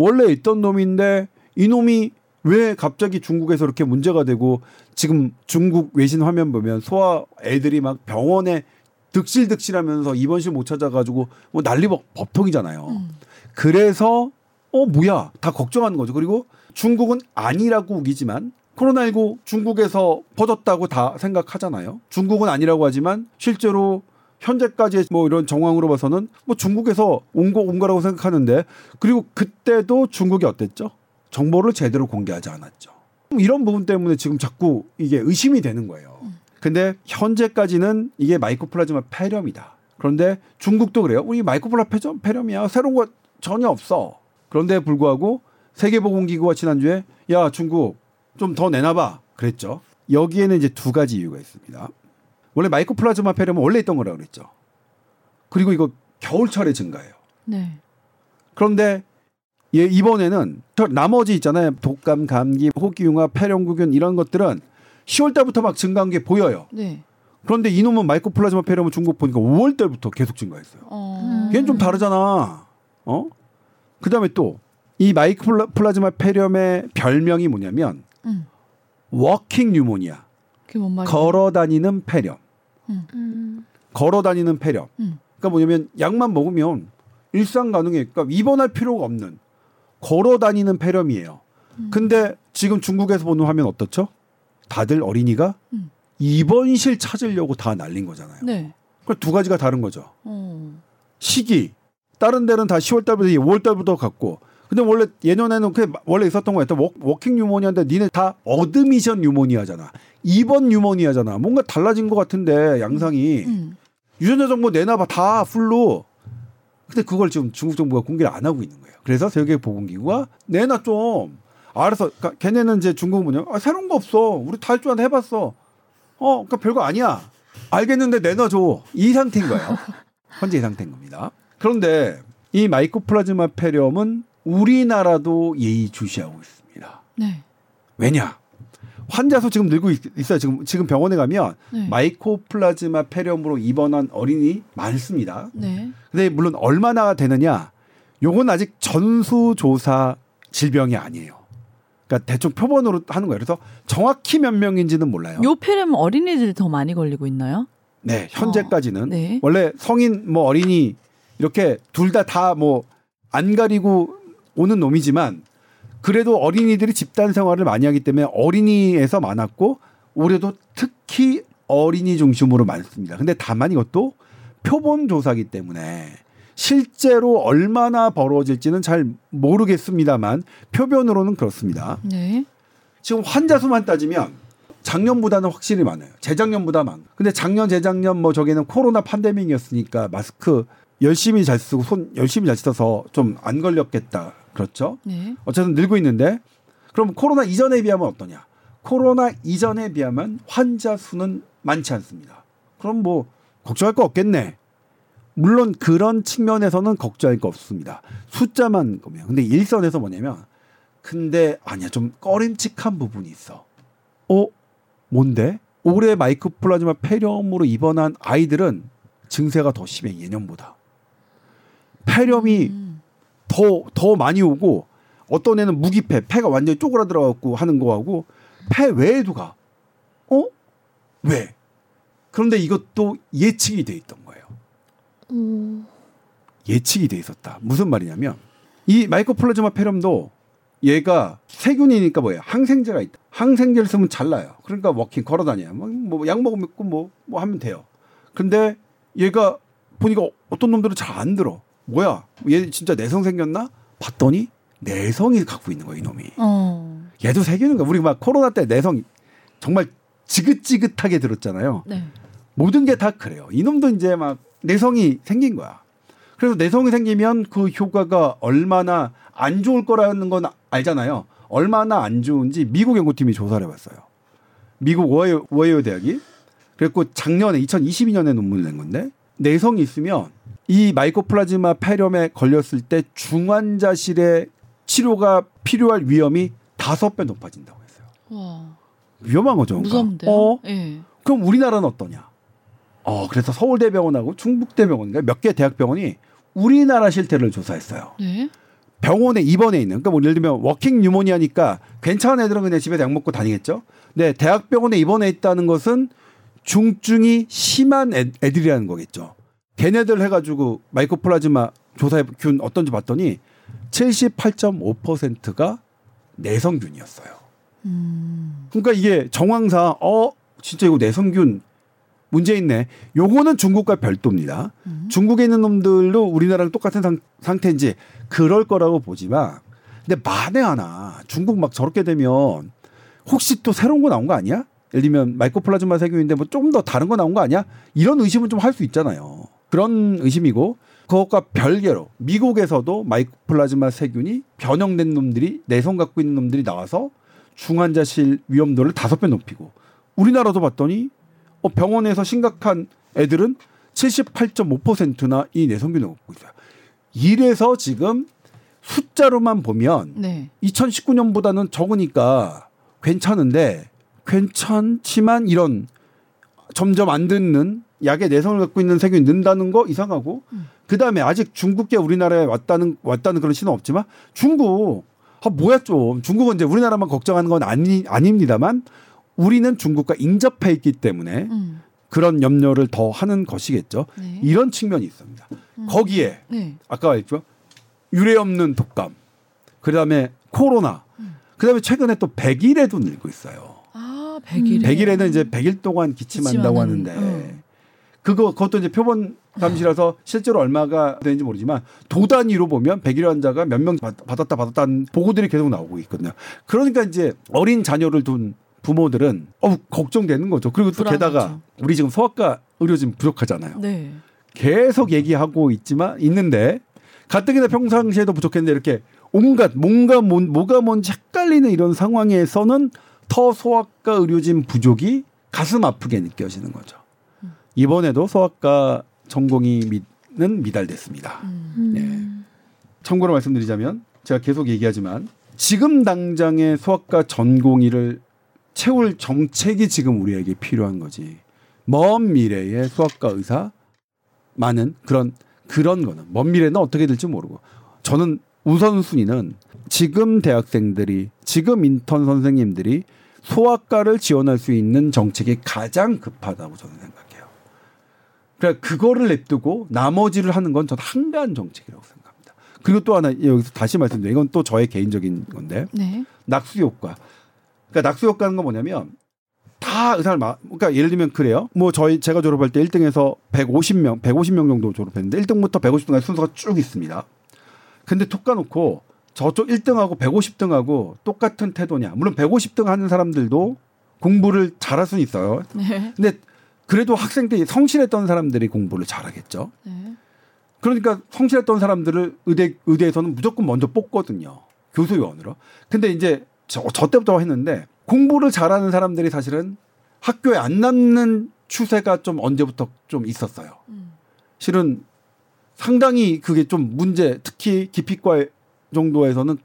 원래 있던 놈인데 이 놈이 왜 갑자기 중국에서 이렇게 문제가 되고 지금 중국 외신 화면 보면 소아 애들이 막 병원에 득실득실하면서 입원실 못 찾아가지고 뭐 난리 법- 법통이잖아요. 음. 그래서 어 뭐야 다 걱정하는 거죠. 그리고 중국은 아니라고 우기지만 코로나19 중국에서 퍼졌다고 다 생각하잖아요. 중국은 아니라고 하지만 실제로 현재까지의 뭐 이런 정황으로 봐서는 뭐 중국에서 온 거 온 거라고 생각하는데 그리고 그때도 중국이 어땠죠? 정보를 제대로 공개하지 않았죠. 이런 부분 때문에 지금 자꾸 이게 의심이 되는 거예요. 근데 현재까지는 이게 마이코플라즈마 폐렴이다. 그런데 중국도 그래요. 우리 마이크로플라즈마 폐렴이야. 새로운 거 전혀 없어. 그런데 불구하고 세계보건기구가 지난주에 야 중국 좀 더 내놔봐 그랬죠. 여기에는 이제 두 가지 이유가 있습니다. 원래 마이크로플라즈마 폐렴은 원래 있던 거라고 그랬죠. 그리고 이거 겨울철에 증가해요. 네. 그런데 예, 이번에는 저 나머지 있잖아요. 독감, 감기, 호흡기융합, 폐렴구균 이런 것들은 10월 달부터 막 증가한 게 보여요. 네. 그런데 이놈은 마이코플라즈마 폐렴은 중국 보니까 5월 달부터 계속 증가했어요. 어. 걔는 좀 다르잖아. 어? 그다음에 또 이 마이코플라즈마 폐렴의 별명이 뭐냐면 음. walking pneumonia. 그게 뭔 말이야? 걸어 다니는 폐렴. 음. 걸어 다니는 폐렴. 음. 그러니까 뭐냐면 약만 먹으면 일상 가능해. 그러니까 입원할 필요가 없는 걸어 다니는 폐렴이에요. 음. 근데 지금 중국에서 보는 화면 어떻죠? 다들 어린이가 음. 입원실 찾으려고 다 난린 거잖아요. 네. 그 두 가지가 다른 거죠. 어. 시기. 다른 데는 다 10월 달부터 5월 달부터 갔고. 근데 원래 예년에는 그 원래 있었던 거였다. 워, walking pneumonia인데 니네 다 admission pneumonia잖아. 입원 뉴모니아잖아. 뭔가 달라진 것 같은데 양상이 음. 유전자 정보 내놔봐 다 풀로. 근데 그걸 지금 중국 정부가 공개를 안 하고 있는 거예요. 그래서 세계보건기구가 내놔 좀. 알아서 그러니까 걔네는 이제 중국 뭐냐 아, 새로운 거 없어. 우리 탈주한 해봤어. 어, 그러니까 별거 아니야. 알겠는데 내놔줘. 이 상태인 거예요. [LAUGHS] 현재 이 상태인 겁니다. 그런데 이 마이코플라즈마 폐렴은 우리나라도 예의주시하고 있습니다. 네. 왜냐? 환자 수 지금 늘고 있, 어요 지금 지금 병원에 가면 네. 마이코플라즈마 폐렴으로 입원한 어린이 많습니다. 네. 근데 물론 얼마나 되느냐? 요건 아직 전수조사 질병이 아니에요. 그러니까 대충 표본으로 하는 거예요. 그래서 정확히 몇 명인지는 몰라요. 요 폐렴 어린이들이 더 많이 걸리고 있나요? 네, 현재까지는 어, 네. 원래 성인 뭐 어린이 이렇게 둘 다 다 뭐 안 가리고 오는 놈이지만 그래도 어린이들이 집단 생활을 많이 하기 때문에 어린이에서 많았고 올해도 특히 어린이 중심으로 많습니다. 근데 다만 이것도 표본 조사기 때문에 실제로 얼마나 벌어질지는 잘 모르겠습니다만 표변으로는 그렇습니다. 네. 지금 환자 수만 따지면 작년보다는 확실히 많아요. 재작년보다 많아. 근데 작년, 재작년 뭐 저기는 코로나 팬데믹이었으니까 마스크 열심히 잘 쓰고 손 열심히 잘 씻어서 좀 안 걸렸겠다. 그렇죠? 네. 어쨌든 늘고 있는데 그럼 코로나 이전에 비하면 어떠냐? 코로나 이전에 비하면 환자 수는 많지 않습니다. 그럼 뭐 걱정할 거 없겠네. 물론 그런 측면에서는 걱정할 거 없습니다. 숫자만 보면. 근데 일선에서 뭐냐면 근데 아니야 좀 꺼림칙한 부분이 있어. 어? 뭔데? 올해 마이크로플라즈마 폐렴으로 입원한 아이들은 증세가 더 심해 예년보다. 폐렴이 음. 더, 더 많이 오고 어떤 애는 무기폐, 폐가 완전히 쪼그라들어 갖고 하는 거하고 폐 외에도 가. 어? 왜? 그런데 이것도 예측이 돼 있던 거예요. 오. 예측이 돼 있었다. 무슨 말이냐면 이 마이코플라즈마 폐렴도 얘가 세균이니까 뭐예요? 항생제가 있다. 항생제를 쓰면 잘 나아요. 그러니까 walking 걸어 다녀요. 뭐 약 먹으면 뭐, 뭐 하면 돼요. 근데 얘가 보니까 어떤 놈들은 잘 안 들어. 뭐야? 얘 진짜 내성 생겼나? 봤더니 내성이 갖고 있는 거야, 이놈이. 어. 얘도 세균인가? 우리 막 코로나 때 내성 정말 지긋지긋하게 들었잖아요. 네. 모든 게 다 그래요. 이놈도 이제 막 내성이 생긴 거야. 그래서 내성이 생기면 그 효과가 얼마나 안 좋을 거라는 건 알잖아요. 얼마나 안 좋은지 미국 연구팀이 조사를 해봤어요. 미국 오하이오 대학이. 그랬고 작년에 2022년에 논문을 낸 건데 내성이 있으면 이 마이코플라즈마 폐렴에 걸렸을 때 중환자실에 치료가 필요할 위험이 다섯 배 높아진다고 했어요. 와. 위험한 거죠. 그러니까. 어? 예. 그럼 우리나라는 어떠냐? 어, 그래서 서울대병원하고 충북대병원인가 몇 개 대학병원이 우리나라 실태를 조사했어요. 네. 병원에 입원해 있는, 그러니까 뭐 예를 들면 walking pneumonia니까 괜찮은 애들은 그냥 집에 약 먹고 다니겠죠. 네, 대학병원에 입원해 있다는 것은 중증이 심한 애, 애들이라는 거겠죠. 걔네들 해가지고 마이코플라즈마 조사해 균 어떤지 봤더니 78.5%가 내성균이었어요. 음. 그러니까 이게 정황상 어 진짜 이거 내성균 문제 있네. 요거는 중국과 별도입니다. 음. 중국에 있는 놈들도 우리나라랑 똑같은 상, 상태인지 그럴 거라고 보지만 근데 만에 하나 중국 막 저렇게 되면 혹시 또 새로운 거 나온 거 아니야? 예를 들면 마이코플라즈마 세균인데 뭐좀더 다른 거 나온 거 아니야? 이런 의심은 좀 할 수 있잖아요. 그런 의심이고 그것과 별개로 미국에서도 마이코플라즈마 세균이 변형된 놈들이 내성 갖고 있는 놈들이 나와서 중환자실 위험도를 다섯 배 높이고 우리나라도 봤더니 어, 병원에서 심각한 애들은 78.5%나 이 내성균을 갖고 있어요. 이래서 지금 숫자로만 보면 네. 2019년보다는 적으니까 괜찮은데 괜찮지만 이런 점점 안 듣는 약의 내성을 갖고 있는 세균이 는다는 거 이상하고 그 다음에 아직 중국계 우리나라에 왔다는 왔다는 그런 신호 없지만 중국 아 뭐야 좀 중국은 이제 우리나라만 걱정하는 건 아니 아닙니다만 우리는 중국과 인접해 있기 때문에 음. 그런 염려를 더 하는 것이겠죠. 네. 이런 측면이 있습니다. 거기에 네. 아까 말했죠 유례 없는 독감, 그 다음에 코로나, 그 다음에 최근에 또 백일에도 늘고 있어요. 아, 100일. 백일에는 이제 백일 동안 기침한다고 하는데 어. 그거 그것도 이제 표본 감시라서 실제로 얼마가 되는지 모르지만 도 단위로 보면 백일 환자가 몇 명 받았다 받았다 는 보고들이 계속 나오고 있거든요. 그러니까 이제 어린 자녀를 둔 부모들은 어 걱정되는 거죠. 그리고 또 불안하죠. 게다가 우리 지금 소아과 의료진 부족하잖아요. 네. 계속 얘기하고 있지만 있는데 가뜩이나 평상시에도 부족했는데 이렇게 온갖 뭔가 뭔, 뭐가 뭔지 헷갈리는 이런 상황에서는 더 소아과 의료진 부족이 가슴 아프게 느껴지는 거죠. 이번에도 소아과 전공이 는 미달됐습니다. 음. 네. 참고로 말씀드리자면 제가 계속 얘기하지만 지금 당장의 소아과 전공의를 채울 정책이 지금 우리에게 필요한 거지. 먼 미래의 소아과 의사 많은 그런 그런 거는 먼 미래는 어떻게 될지 모르고 저는 우선순위는 지금 대학생들이 지금 인턴 선생님들이 소아과를 지원할 수 있는 정책이 가장 급하다고 저는 생각해요. 그러니까 그거를 냅두고 나머지를 하는 건 저는 한가한 정책이라고 생각합니다. 그리고 또 하나 여기서 다시 말씀드려요. 이건 또 저의 개인적인 건데 네. 낙수 효과. 그러니까 낙수 효과는 건 뭐냐면 다 의사를 막 그러니까 예를 들면 그래요. 뭐 저희 제가 졸업할 때 1등에서 150명, 150명 정도 졸업했는데 1등부터 150등까지 순서가 쭉 있습니다. 근데 톡 까놓고 저쪽 1등하고 150등하고 똑같은 태도냐. 물론 150등 하는 사람들도 공부를 잘할 수는 있어요. 네. 근데 그래도 학생 때 성실했던 사람들이 공부를 잘하겠죠. 네. 그러니까 성실했던 사람들을 의대 의대에서는 무조건 먼저 뽑거든요. 교수요원으로. 근데 이제 저, 저 때부터 했는데 공부를 잘하는 사람들이 사실은 학교에 안 남는 추세가 좀 언제부터 좀 있었어요. 음. 실은 상당히 그게 좀 문제, 특히 기피과 정도에서는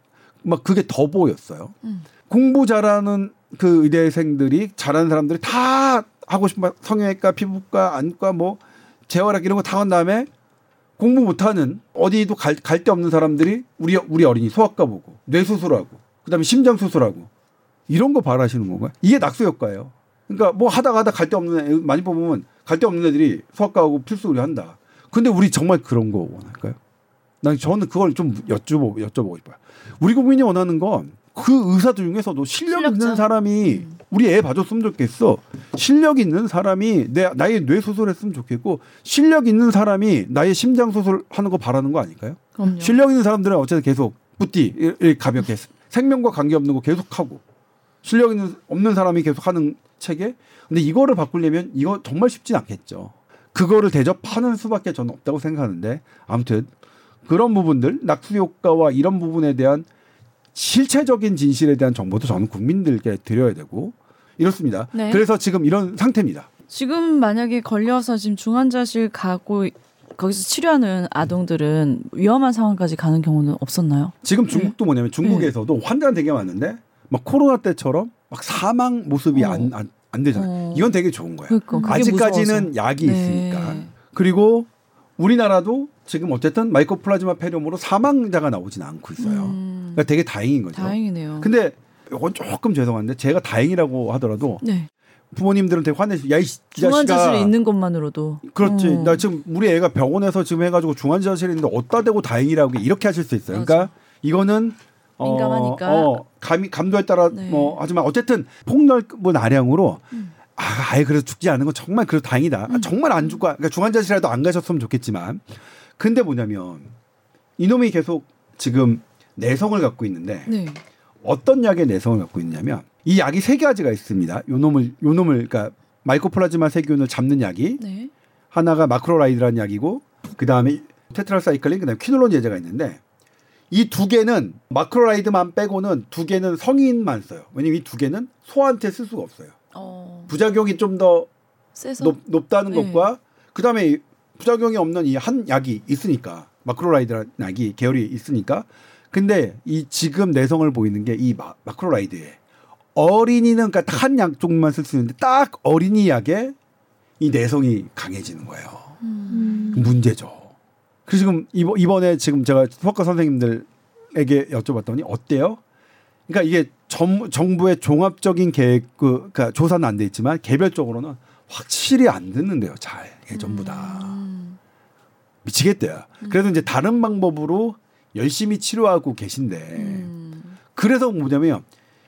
막 그게 더 보였어요. 음. 공부 잘하는 그 의대생들이 잘하는 사람들이 다 하고 싶은 말, 성형외과, 피부과, 안과, 뭐 재활학 이런 거 다 한 다음에 공부 못하는 어디도 갈데 없는 사람들이 우리 우리 어린이 소아과 보고 뇌 수술하고 그다음에 심장 수술하고 이런 거 바라시는 건가요? 이게 낙수 효과예요. 그러니까 뭐 하다가 하다 갈 데 없는 애 많이 뽑으면 갈 데 없는 애들이 소아과하고 필수 의료 한다. 근데 우리 정말 그런 거 원할까요? 난 저는 그걸 좀 여쭤보 여쭤보고 싶어요. 우리 국민이 원하는 건 그 의사들 중에서도 실력 실력자. 있는 사람이 음. 우리 애 봐줬으면 좋겠어. 실력 있는 사람이 내 나의 뇌 수술했으면 좋겠고 실력 있는 사람이 나의 심장 수술 하는 거 바라는 거 아닐까요? 그럼요. 실력 있는 사람들은 어쨌든 계속 뿌띠 가볍게 생명과 관계 없는 거 계속 하고 실력 있는 없는 사람이 계속 하는 체계. 근데 이거를 바꾸려면 이거 정말 쉽진 않겠죠. 그거를 대접하는 수밖에 저는 없다고 생각하는데 아무튼 그런 부분들 낙수 효과와 이런 부분에 대한 실체적인 진실에 대한 정보도 저는 국민들께 드려야 되고 이렇습니다. 네. 그래서 지금 이런 상태입니다. 지금 만약에 걸려서 지금 중환자실 가고 거기서 치료하는 아동들은 위험한 상황까지 가는 경우는 없었나요? 지금 중국도 뭐냐면 중국에서도 환자는 되게 많은데 막 코로나 때처럼 막 사망 모습이 어. 안, 안, 안 되잖아요. 어. 이건 되게 좋은 거예요. 그러니까 아직까지는 무서워서. 약이 네. 있으니까. 그리고 우리나라도 지금 어쨌든 마이코플라즈마 폐렴으로 사망자가 나오진 않고 있어요. 음, 그러니까 되게 다행인 거죠. 다행이네요. 근데 이건 조금 죄송한데 제가 다행이라고 하더라도 네. 부모님들은 되게 화내시. 야이 중환자실에. 있는 것만으로도 그렇지. 어. 나 지금 우리 애가 병원에서 지금 해가지고 중환자실에 있는데 어디다 대고 다행이라고 이렇게 하실 수 있어요. 그러니까 이거는 어, 민감하니까. 어, 감 감도에 따라 네. 뭐 하지만 어쨌든 폭넓은 아량으로 음. 아, 아예 그래도 죽지 않은 건 정말 그래도 다행이다. 아, 정말 안 죽고 그러니까 중환자실이라도 안 가셨으면 좋겠지만 근데 뭐냐면 이놈이 계속 지금 내성을 갖고 있는데 네. 어떤 약의 내성을 갖고 있냐면 이 약이 세 가지가 있습니다. 요 놈을 요 놈을 그러니까 마이코플라즈마 세균을 잡는 약이 네. 하나가 마크로라이드라는 약이고 그 다음에 테트라사이클린 그다음에 퀴놀론 제제가 있는데 이 두 개는 마크로라이드만 빼고는 두 개는 성인만 써요. 왜냐면 이 두 개는 소아한테 쓸 수가 없어요. 어, 부작용이 좀 더 높, 높다는 네. 것과 그다음에 부작용이 없는 이 한 약이 있으니까 마크로라이드라는 약이 계열이 있으니까 근데 이 지금 내성을 보이는 게 이 마크로라이드에 어린이는 그러니까 한 약 종만 쓸 수 있는데 딱 어린이 약에 이 내성이 강해지는 거예요. 음. 문제죠. 그래서 지금 이번- 이번에 지금 제가 수학과 선생님들에게 여쭤봤더니 어때요? 그러니까 이게 정, 정부의 종합적인 계획 그 그러니까 조사는 안 돼 있지만 개별적으로는 확실히 안 듣는데요. 잘 이게 전부 다 음. 미치겠대요. 그래도 이제 다른 방법으로 열심히 치료하고 계신데 음. 그래서 뭐냐면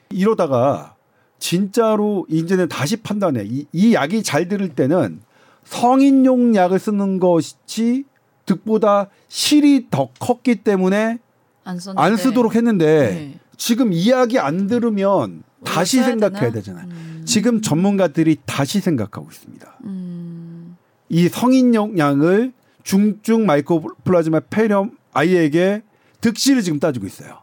이러다가 진짜로 이제는 다시 판단해. 이, 이 약이 잘 들을 때는 성인용 약을 쓰는 것이 득보다 실이 더 컸기 때문에 안 안 쓰도록 했는데 네. 지금 이 약이 안 들으면 다시 생각해야? 되잖아요. 음. 지금 전문가들이 다시 생각하고 있습니다. 음. 이 성인용 약을 중증 마이코플라즈마 폐렴 아이에게 득실을 지금 따지고 있어요.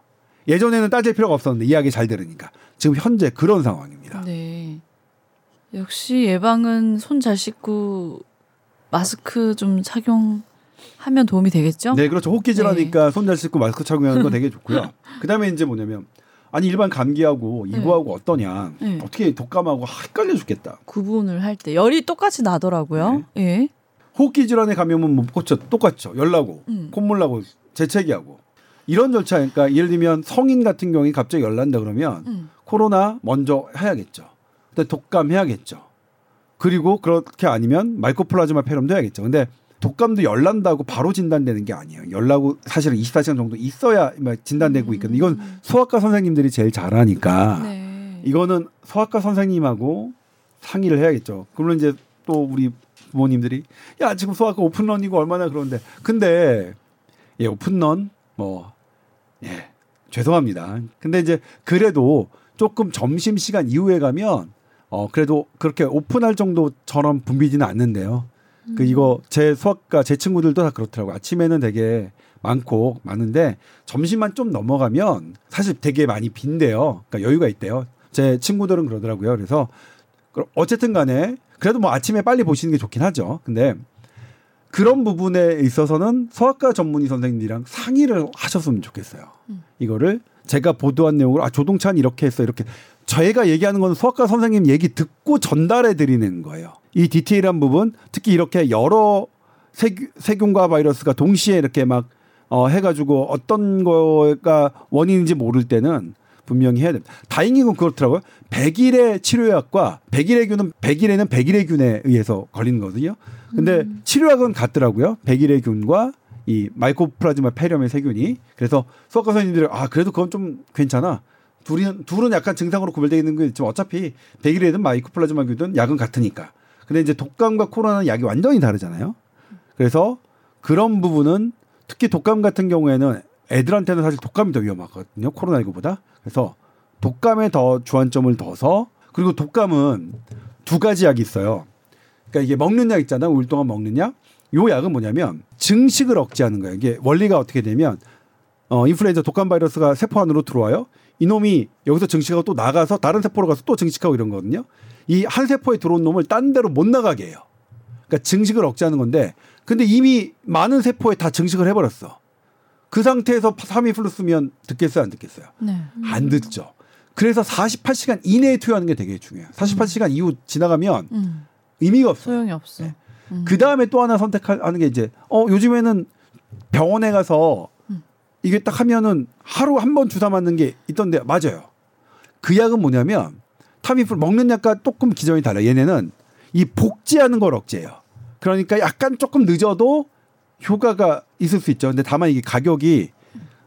예전에는 따질 필요가 없었는데 이 약이 잘 들으니까 지금 현재 그런 상황입니다. 네. 역시 예방은 손 잘 씻고 마스크 좀 착용 하면 도움이 되겠죠? 네, 그렇죠. 호흡기 질환이니까 손잘 씻고 마스크 착용하는 거 되게 좋고요. [LAUGHS] 그다음에 이제 뭐냐면 아니 일반 감기하고 이거하고 어떠냐? 네. 어떻게 독감하고 헷갈려 죽겠다. 구분을 할 때 열이 똑같이 나더라고요. 예. 호흡기 질환에 감염은 뭐 그렇죠. 똑같죠. 열 나고 음. 콧물 나고 재채기하고 이런 절차 그러니까 예를 들면 성인 같은 경우에 갑자기 열 난다 그러면 음. 코로나 먼저 해야겠죠. 근데 독감 해야겠죠. 그리고 그렇게 아니면 마이코플라즈마 폐렴도 해야겠죠. 근데 독감도 열난다고 바로 진단되는 게 아니에요. 열나고 사실은 24시간 정도 있어야 막 진단되고 있거든요. 이건 소아과 선생님들이 제일 잘하니까 네. 이거는 소아과 선생님하고 상의를 해야겠죠. 그러면 이제 또 우리 부모님들이 야 지금 소아과 오픈런이고 얼마나 그런데 근데 예 오픈런 뭐 예 죄송합니다. 근데 이제 그래도 조금 점심 시간 이후에 가면 어 그래도 그렇게 오픈할 정도처럼 붐비지는 않는데요. 그 이거 제 수학과 제 친구들도 다 그렇더라고요. 아침에는 되게 많고 많은데 점심만 좀 넘어가면 사실 되게 많이 빈대요. 그러니까 여유가 있대요. 제 친구들은 그러더라고요. 그래서 어쨌든 간에 그래도 뭐 아침에 빨리 보시는 게 좋긴 하죠. 근데 그런 부분에 있어서는 소아과 전문의 선생님이랑 상의를 하셨으면 좋겠어요. 이거를 제가 보도한 내용으로 아 조동찬 이렇게 했어 이렇게 저희가 얘기하는 건 소아과 선생님 얘기 듣고 전달해 드리는 거예요. 이 디테일한 부분 특히 이렇게 여러 세균, 세균과 바이러스가 동시에 이렇게 막 어, 해가지고 어떤 거가 원인인지 모를 때는 분명히 해야 됩니다. 다행인 건 그렇더라고요. 백일해 치료약과 백일해 균은 백일해는 백일해 균에 의해서 걸리는 거거든요. 근데 치료약은 같더라고요. 백일해 균과 이 마이코플라즈마 폐렴의 세균이 그래서 소아과 선생님들이 아 그래도 그건 좀 괜찮아. 둘은 둘은 약간 증상으로 구별되는 게 있지만 어차피 백일해든 마이코플라즈마 균은 약은 같으니까. 근데 이제 독감과 코로나는 약이 완전히 다르잖아요. 그래서 그런 부분은 특히 독감 같은 경우에는 애들한테는 사실 독감이 더 위험하거든요. 코로나19보다. 그래서 독감에 더 주안점을 둬서 그리고 독감은 두 가지 약이 있어요. 그러니까 이게 먹는 약 있잖아요. 우일 동안 먹는 약. 요 약은 뭐냐면 증식을 억제하는 거예요. 이게 원리가 어떻게 되면 어 인플루엔자 독감 바이러스가 세포 안으로 들어와요. 이놈이 여기서 증식하고 또 나가서 다른 세포로 가서 또 증식하고 이런 거거든요. 이 한 세포에 들어온 놈을 딴 데로 못 나가게 해요. 그러니까 증식을 억제하는 건데 근데 이미 많은 세포에 다 증식을 해버렸어. 그 상태에서 타미플루 쓰면 듣겠어요, 안 듣겠어요? 네. 안 듣죠. 그래서 48시간 이내에 투여하는 게 되게 중요해요. 48시간 이후 지나가면 음. 의미가 없어요. 소용이 없어. 네. 음. 그 다음에 또 하나 선택하는 게 이제 어 요즘에는 병원에 가서 이게 딱 하면은 하루 한 번 주사 맞는 게 있던데 맞아요. 그 약은 뭐냐면 타미플 먹는 약과 조금 기전이 달라요. 얘네는 이 복제하는 걸 억제해요. 그러니까 약간 조금 늦어도 효과가 있을 수 있죠. 근데 다만 이게 가격이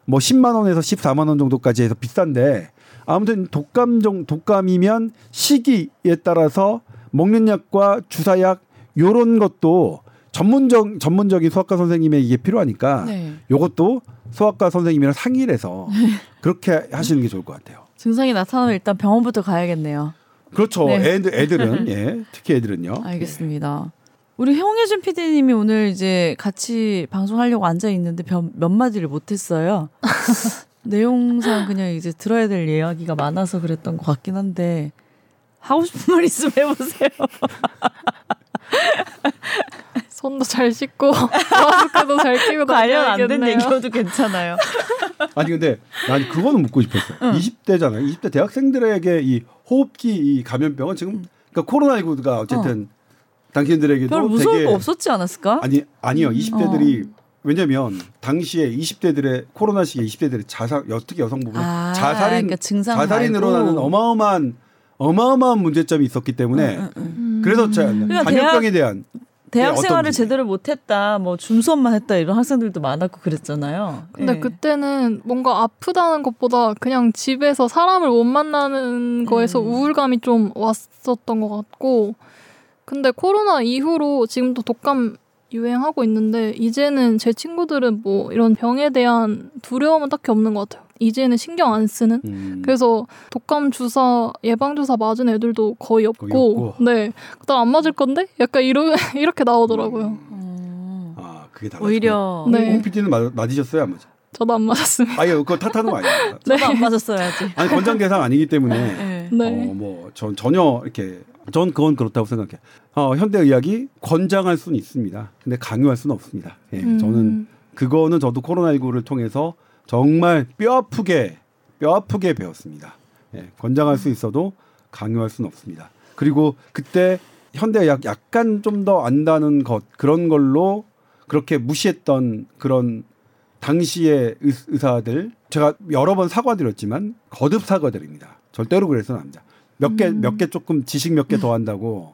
뭐 10만 원에서 14만 원 정도까지 해서 비싼데 아무튼 독감 정 독감이면 시기에 따라서 먹는 약과 주사약 요런 것도 전문적 전문적인 소아과 선생님의 이게 필요하니까 네. 요것도 소아과 선생님이랑 상의를 해서 [LAUGHS] 그렇게 하시는 게 좋을 것 같아요. 증상이 나타나면 일단 병원부터 가야겠네요. 그렇죠. 네. 애들 애들은 [LAUGHS] 예, 특히 애들은요. 알겠습니다. 우리 홍예준 PD님이 오늘 이제 같이 방송하려고 앉아 있는데 몇 마디를 못했어요. [LAUGHS] 내용상 그냥 이제 들어야 될 이야기가 많아서 그랬던 것 같긴 한데 하고 싶은 말 있으면 해보세요. 손도 잘 씻고 [LAUGHS] 마스크도 잘 끼고 관련 안된 다녀야겠네요. 얘기여도 괜찮아요. [LAUGHS] 아니 근데 난 그거는 묻고 싶었어요. 응. 20대잖아요. 20대 대학생들에게 이 호흡기 이 감염병은 지금 그러니까 코로나19가 어쨌든 당신들에게도 별 무서울 되게 거 없었지 않았을까? 아니 아니요. 음. 20대들이 어. 왜냐면 당시에 20대들의 코로나 시기에 20대들의 자살 특히 여성 부분 아, 자살인 그러니까 증상 자살이 말고. 늘어나는 어마어마한 어마어마한 문제점이 있었기 때문에 응, 응, 응. 음. 그래서 자, 그러니까 감염병에 대한 대학 생활을? 제대로 못했다, 뭐 줌수업만 했다 이런 학생들도 많았고 그랬잖아요. 근데 예. 그때는 뭔가 아프다는 것보다 그냥 집에서 사람을 못 만나는 거에서 음. 우울감이 좀 왔었던 것 같고 근데 코로나 이후로 지금도 독감 유행하고 있는데 이제는 제 친구들은 뭐 이런 병에 대한 두려움은 딱히 없는 것 같아요. 이제는 신경 안 쓰는. 음, 그래서 독감 주사 예방 주사 맞은 애들도 거의 없고, 거의 없고. 네, 난안 맞을 건데 약간 이러 [LAUGHS] 이렇게 나오더라고요. 음. 아 그게 다 오히려 네. 홍 PD는 맞, 맞으셨어요, 안 맞아? 저도 안 맞았습니다. 아예 그거 탓하는 거 아니에요. 저도 안 맞았어야지. 아니 권장 대상 아니기 때문에 예. 네. 어, 뭐 전 전혀 이렇게 전 그건 그렇다고 생각해. 어, 현대 의학이 권장할 수는 있습니다. 근데 강요할 수는 없습니다. 예, 음. 저는 그거는 저도 코로나19를 통해서 정말 뼈 아프게 뼈 아프게 배웠습니다. 예, 권장할 수 있어도 강요할 수는 없습니다. 그리고 그때 현대의학 약간 좀 더 안다는 것 그런 걸로 그렇게 무시했던 그런 당시의 의, 의사들 제가 여러 번 사과드렸지만 거듭 사과드립니다. 절대로 그래서는 안 됩니다. 몇 개 몇 개 조금 지식 몇 개 더 한다고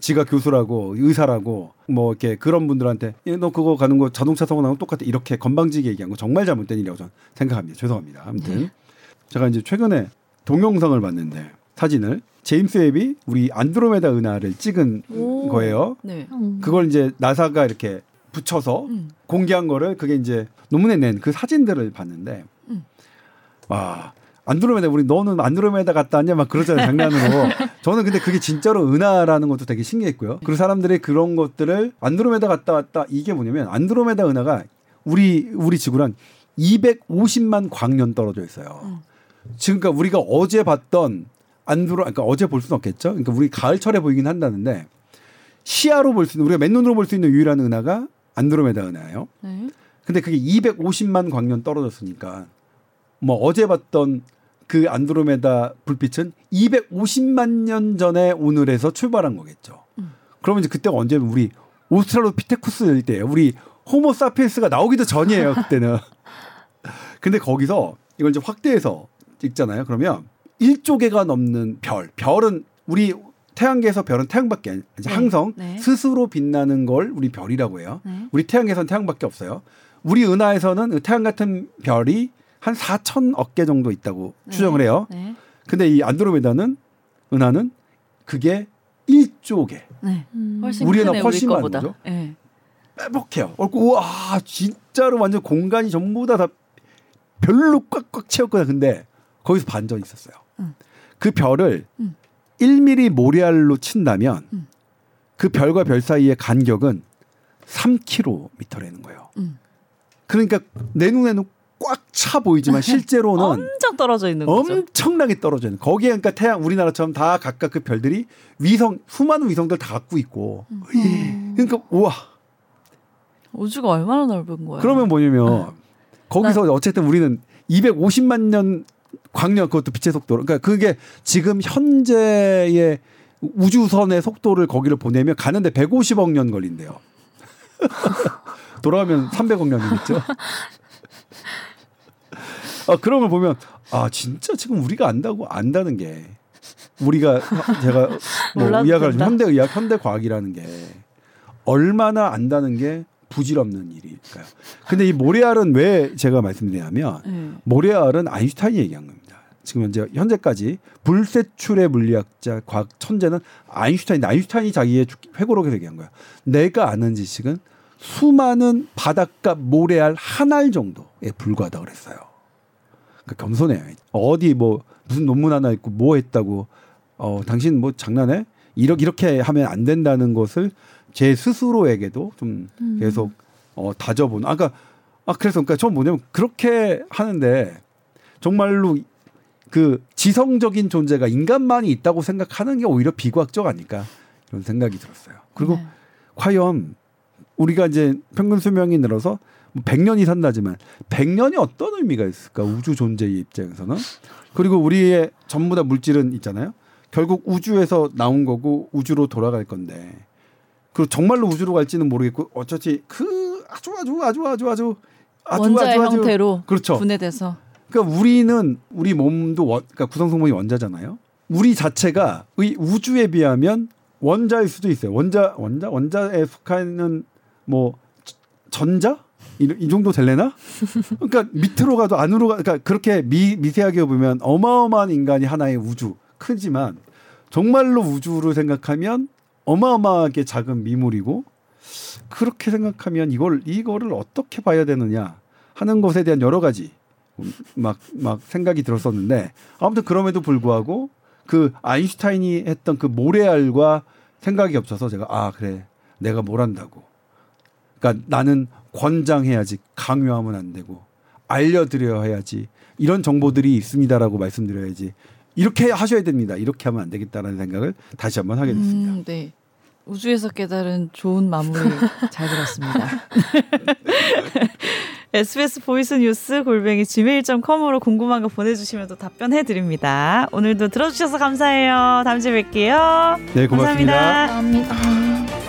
지가 교수라고 의사라고 뭐 이렇게 그런 분들한테 예, 너 그거 가는 거 자동차 사고 나면 똑같아 이렇게 건방지게 얘기한 거 정말 잘못된 일이라고 저는 생각합니다. 죄송합니다. 아무튼 제가 이제 최근에 동영상을 봤는데 사진을 제임스 웹이 우리 안드로메다 은하를 찍은 오. 거예요. 네. 음. 그걸 이제 나사가 이렇게 붙여서 음. 공개한 거를 그게 이제 논문에 낸 그 사진들을 봤는데 음. 와 안드로메다 우리 너는 안드로메다 갔다 왔냐 막 그러잖아요 장난으로 [LAUGHS] 저는 근데 그게 진짜로 은하라는 것도 되게 신기했고요 그리고 사람들이 그런 것들을 안드로메다 갔다 왔다 이게 뭐냐면 안드로메다 은하가 우리 우리 지구랑 250만 광년 떨어져 있어요 음. 지금 그러니까 우리가 어제 봤던 안드로 그러니까 어제 볼 수는 없겠죠 그러니까 우리 가을철에 보이긴 한다는데 시야로 볼 수 있는 우리가 맨눈으로 볼 수 있는 유일한 은하가 안드로메다 은하예요. 네. 근데 그게 250만 광년 떨어졌으니까 뭐 어제 봤던 그 안드로메다 불빛은 250만 년 전에 오늘에서 출발한 거겠죠. 음. 그러면 이제 그때가 언제면 우리 오스트랄로피테쿠스일 때예요. 우리 호모 사피엔스가 나오기도 전이에요. 그때는. [LAUGHS] 근데 거기서 이걸 이제 확대해서 찍잖아요. 그러면 1조 개가 넘는 별. 별은 우리 태양계에서 별은 태양밖에 아니 이제 네. 항성 네. 스스로 빛나는 걸 우리 별이라고 해요. 네. 우리 태양계에서는 태양밖에 없어요. 우리 은하에서는 태양 같은 별이 한 4천억 개 정도 있다고 네. 추정을 해요. 네. 근데 이 안드로메다는 은하는 그게 1조 개. 네. 음. 훨씬 우리는 훨씬 우리 많은 거보다. 거죠? 예. 빼먹해요. 얼고 우와 진짜로 완전 공간이 전부 다, 다 별로 꽉꽉 채웠거든. 근데 거기서 반전이 있었어요. 음. 그 별을 음. 1mm 모레알로 친다면 음. 그 별과 별 사이의 간격은 3km라는 거예요. 음. 그러니까 내 눈에는 꽉 차 보이지만 실제로는 [LAUGHS] 엄청 떨어져 있는 거죠. 엄청나게 떨어져 있는. 거기에 그러니까 태양 우리나라처럼 다 각각 그 별들이 위성 수많은 위성들 다 갖고 있고. 음. 그러니까 우와. 우주가 얼마나 넓은 거야. 그러면 뭐냐면 네. 거기서 어쨌든 우리는 250만 년 광년 그것도 빛의 속도로. 그러니까 그게 지금 현재의 우주선의 속도를 거기를 보내면 가는데 150억 년 걸린대요. [LAUGHS] 돌아가면 300억 년이겠죠. [LAUGHS] 아, 그런 걸 보면 아 진짜 지금 우리가 안다고 안다는 게 우리가 제가 뭐 의학을. 현대 의학 현대 과학이라는 게 얼마나 안다는 게 부질없는 일일까요? 근데 이 모레알은 왜 제가 말씀드리냐면 예. 모레알은 아인슈타인이 얘기한 겁니다. 지금 현재 현재까지 불세출의 물리학자 과학 천재는 아인슈타인. 아인슈타인이 자기의 주- 회고록에서 얘기한 거야. 내가 아는 지식은 수많은 바닷가 모래알 한 알 정도에 불과하다 그랬어요. 그러니까 겸손해요. 어디 뭐 무슨 논문 하나 있고 뭐 했다고 어 당신 뭐 장난해? 이렇게 이렇게 하면 안 된다는 것을 제 스스로에게도 좀 음. 계속 어 다져보는 아까 아 그래서 그러니까 전 뭐냐면 그렇게 하는데 정말로 그 지성적인 존재가 인간만이 있다고 생각하는 게 오히려 비과학적 아닐까 이런 생각이 들었어요. 그리고 네. 과연 우리가 이제 평균 수명이 늘어서 뭐 100년이 산다지만 100년이 어떤 의미가 있을까 우주 존재의 입장에서는 그리고 우리의 전부 다 물질은 있잖아요. 결국 우주에서 나온 거고 우주로 돌아갈 건데 그 정말로 우주로 갈지는 모르겠고 어쩌지 그 아주 아주 아주 아주 아주 아주 원자의 아주 아주 형태로 그렇죠. 분해돼서 그러니까 우리는 우리 몸도 원, 그러니까 구성 성분이 원자잖아요. 우리 자체가 의 우주에 비하면 원자일 수도 있어요. 원자 원자 원자에 속하는 뭐 저- 전자 이, 이 정도 될래나? 그러니까 밑으로 가도 안으로 가 그러니까 그렇게 미, 미세하게 보면 어마어마한 인간이 하나의 우주. 크지만 정말로 우주를 생각하면 어마어마하게 작은 미물이고 그렇게 생각하면 이걸 이거를 어떻게 봐야 되느냐 하는 것에 대한 여러 가지 막 막 생각이 들었었는데 아무튼 그럼에도 불구하고 그 아인슈타인이 했던 그 모래알과 생각이 겹쳐서 제가 아 그래. 내가 뭘 한다고. 그러니까 나는 권장해야지 강요하면 안 되고 알려드려야 해야지 이런 정보들이 있습니다라고 말씀드려야지 이렇게 하셔야 됩니다 이렇게 하면 안 되겠다라는 생각을 다시 한번 하게 됐습니다. 음, 네. 우주에서 깨달은 좋은 마무리 [LAUGHS] 잘 들었습니다. [LAUGHS] SBS voice news 골뱅이 gmail.com으로 궁금한 거 보내주시면 또 답변해 드립니다. 오늘도 들어주셔서 감사해요. 다음 주에 뵐게요. 네 고맙습니다. 감사합니다. 감사합니다.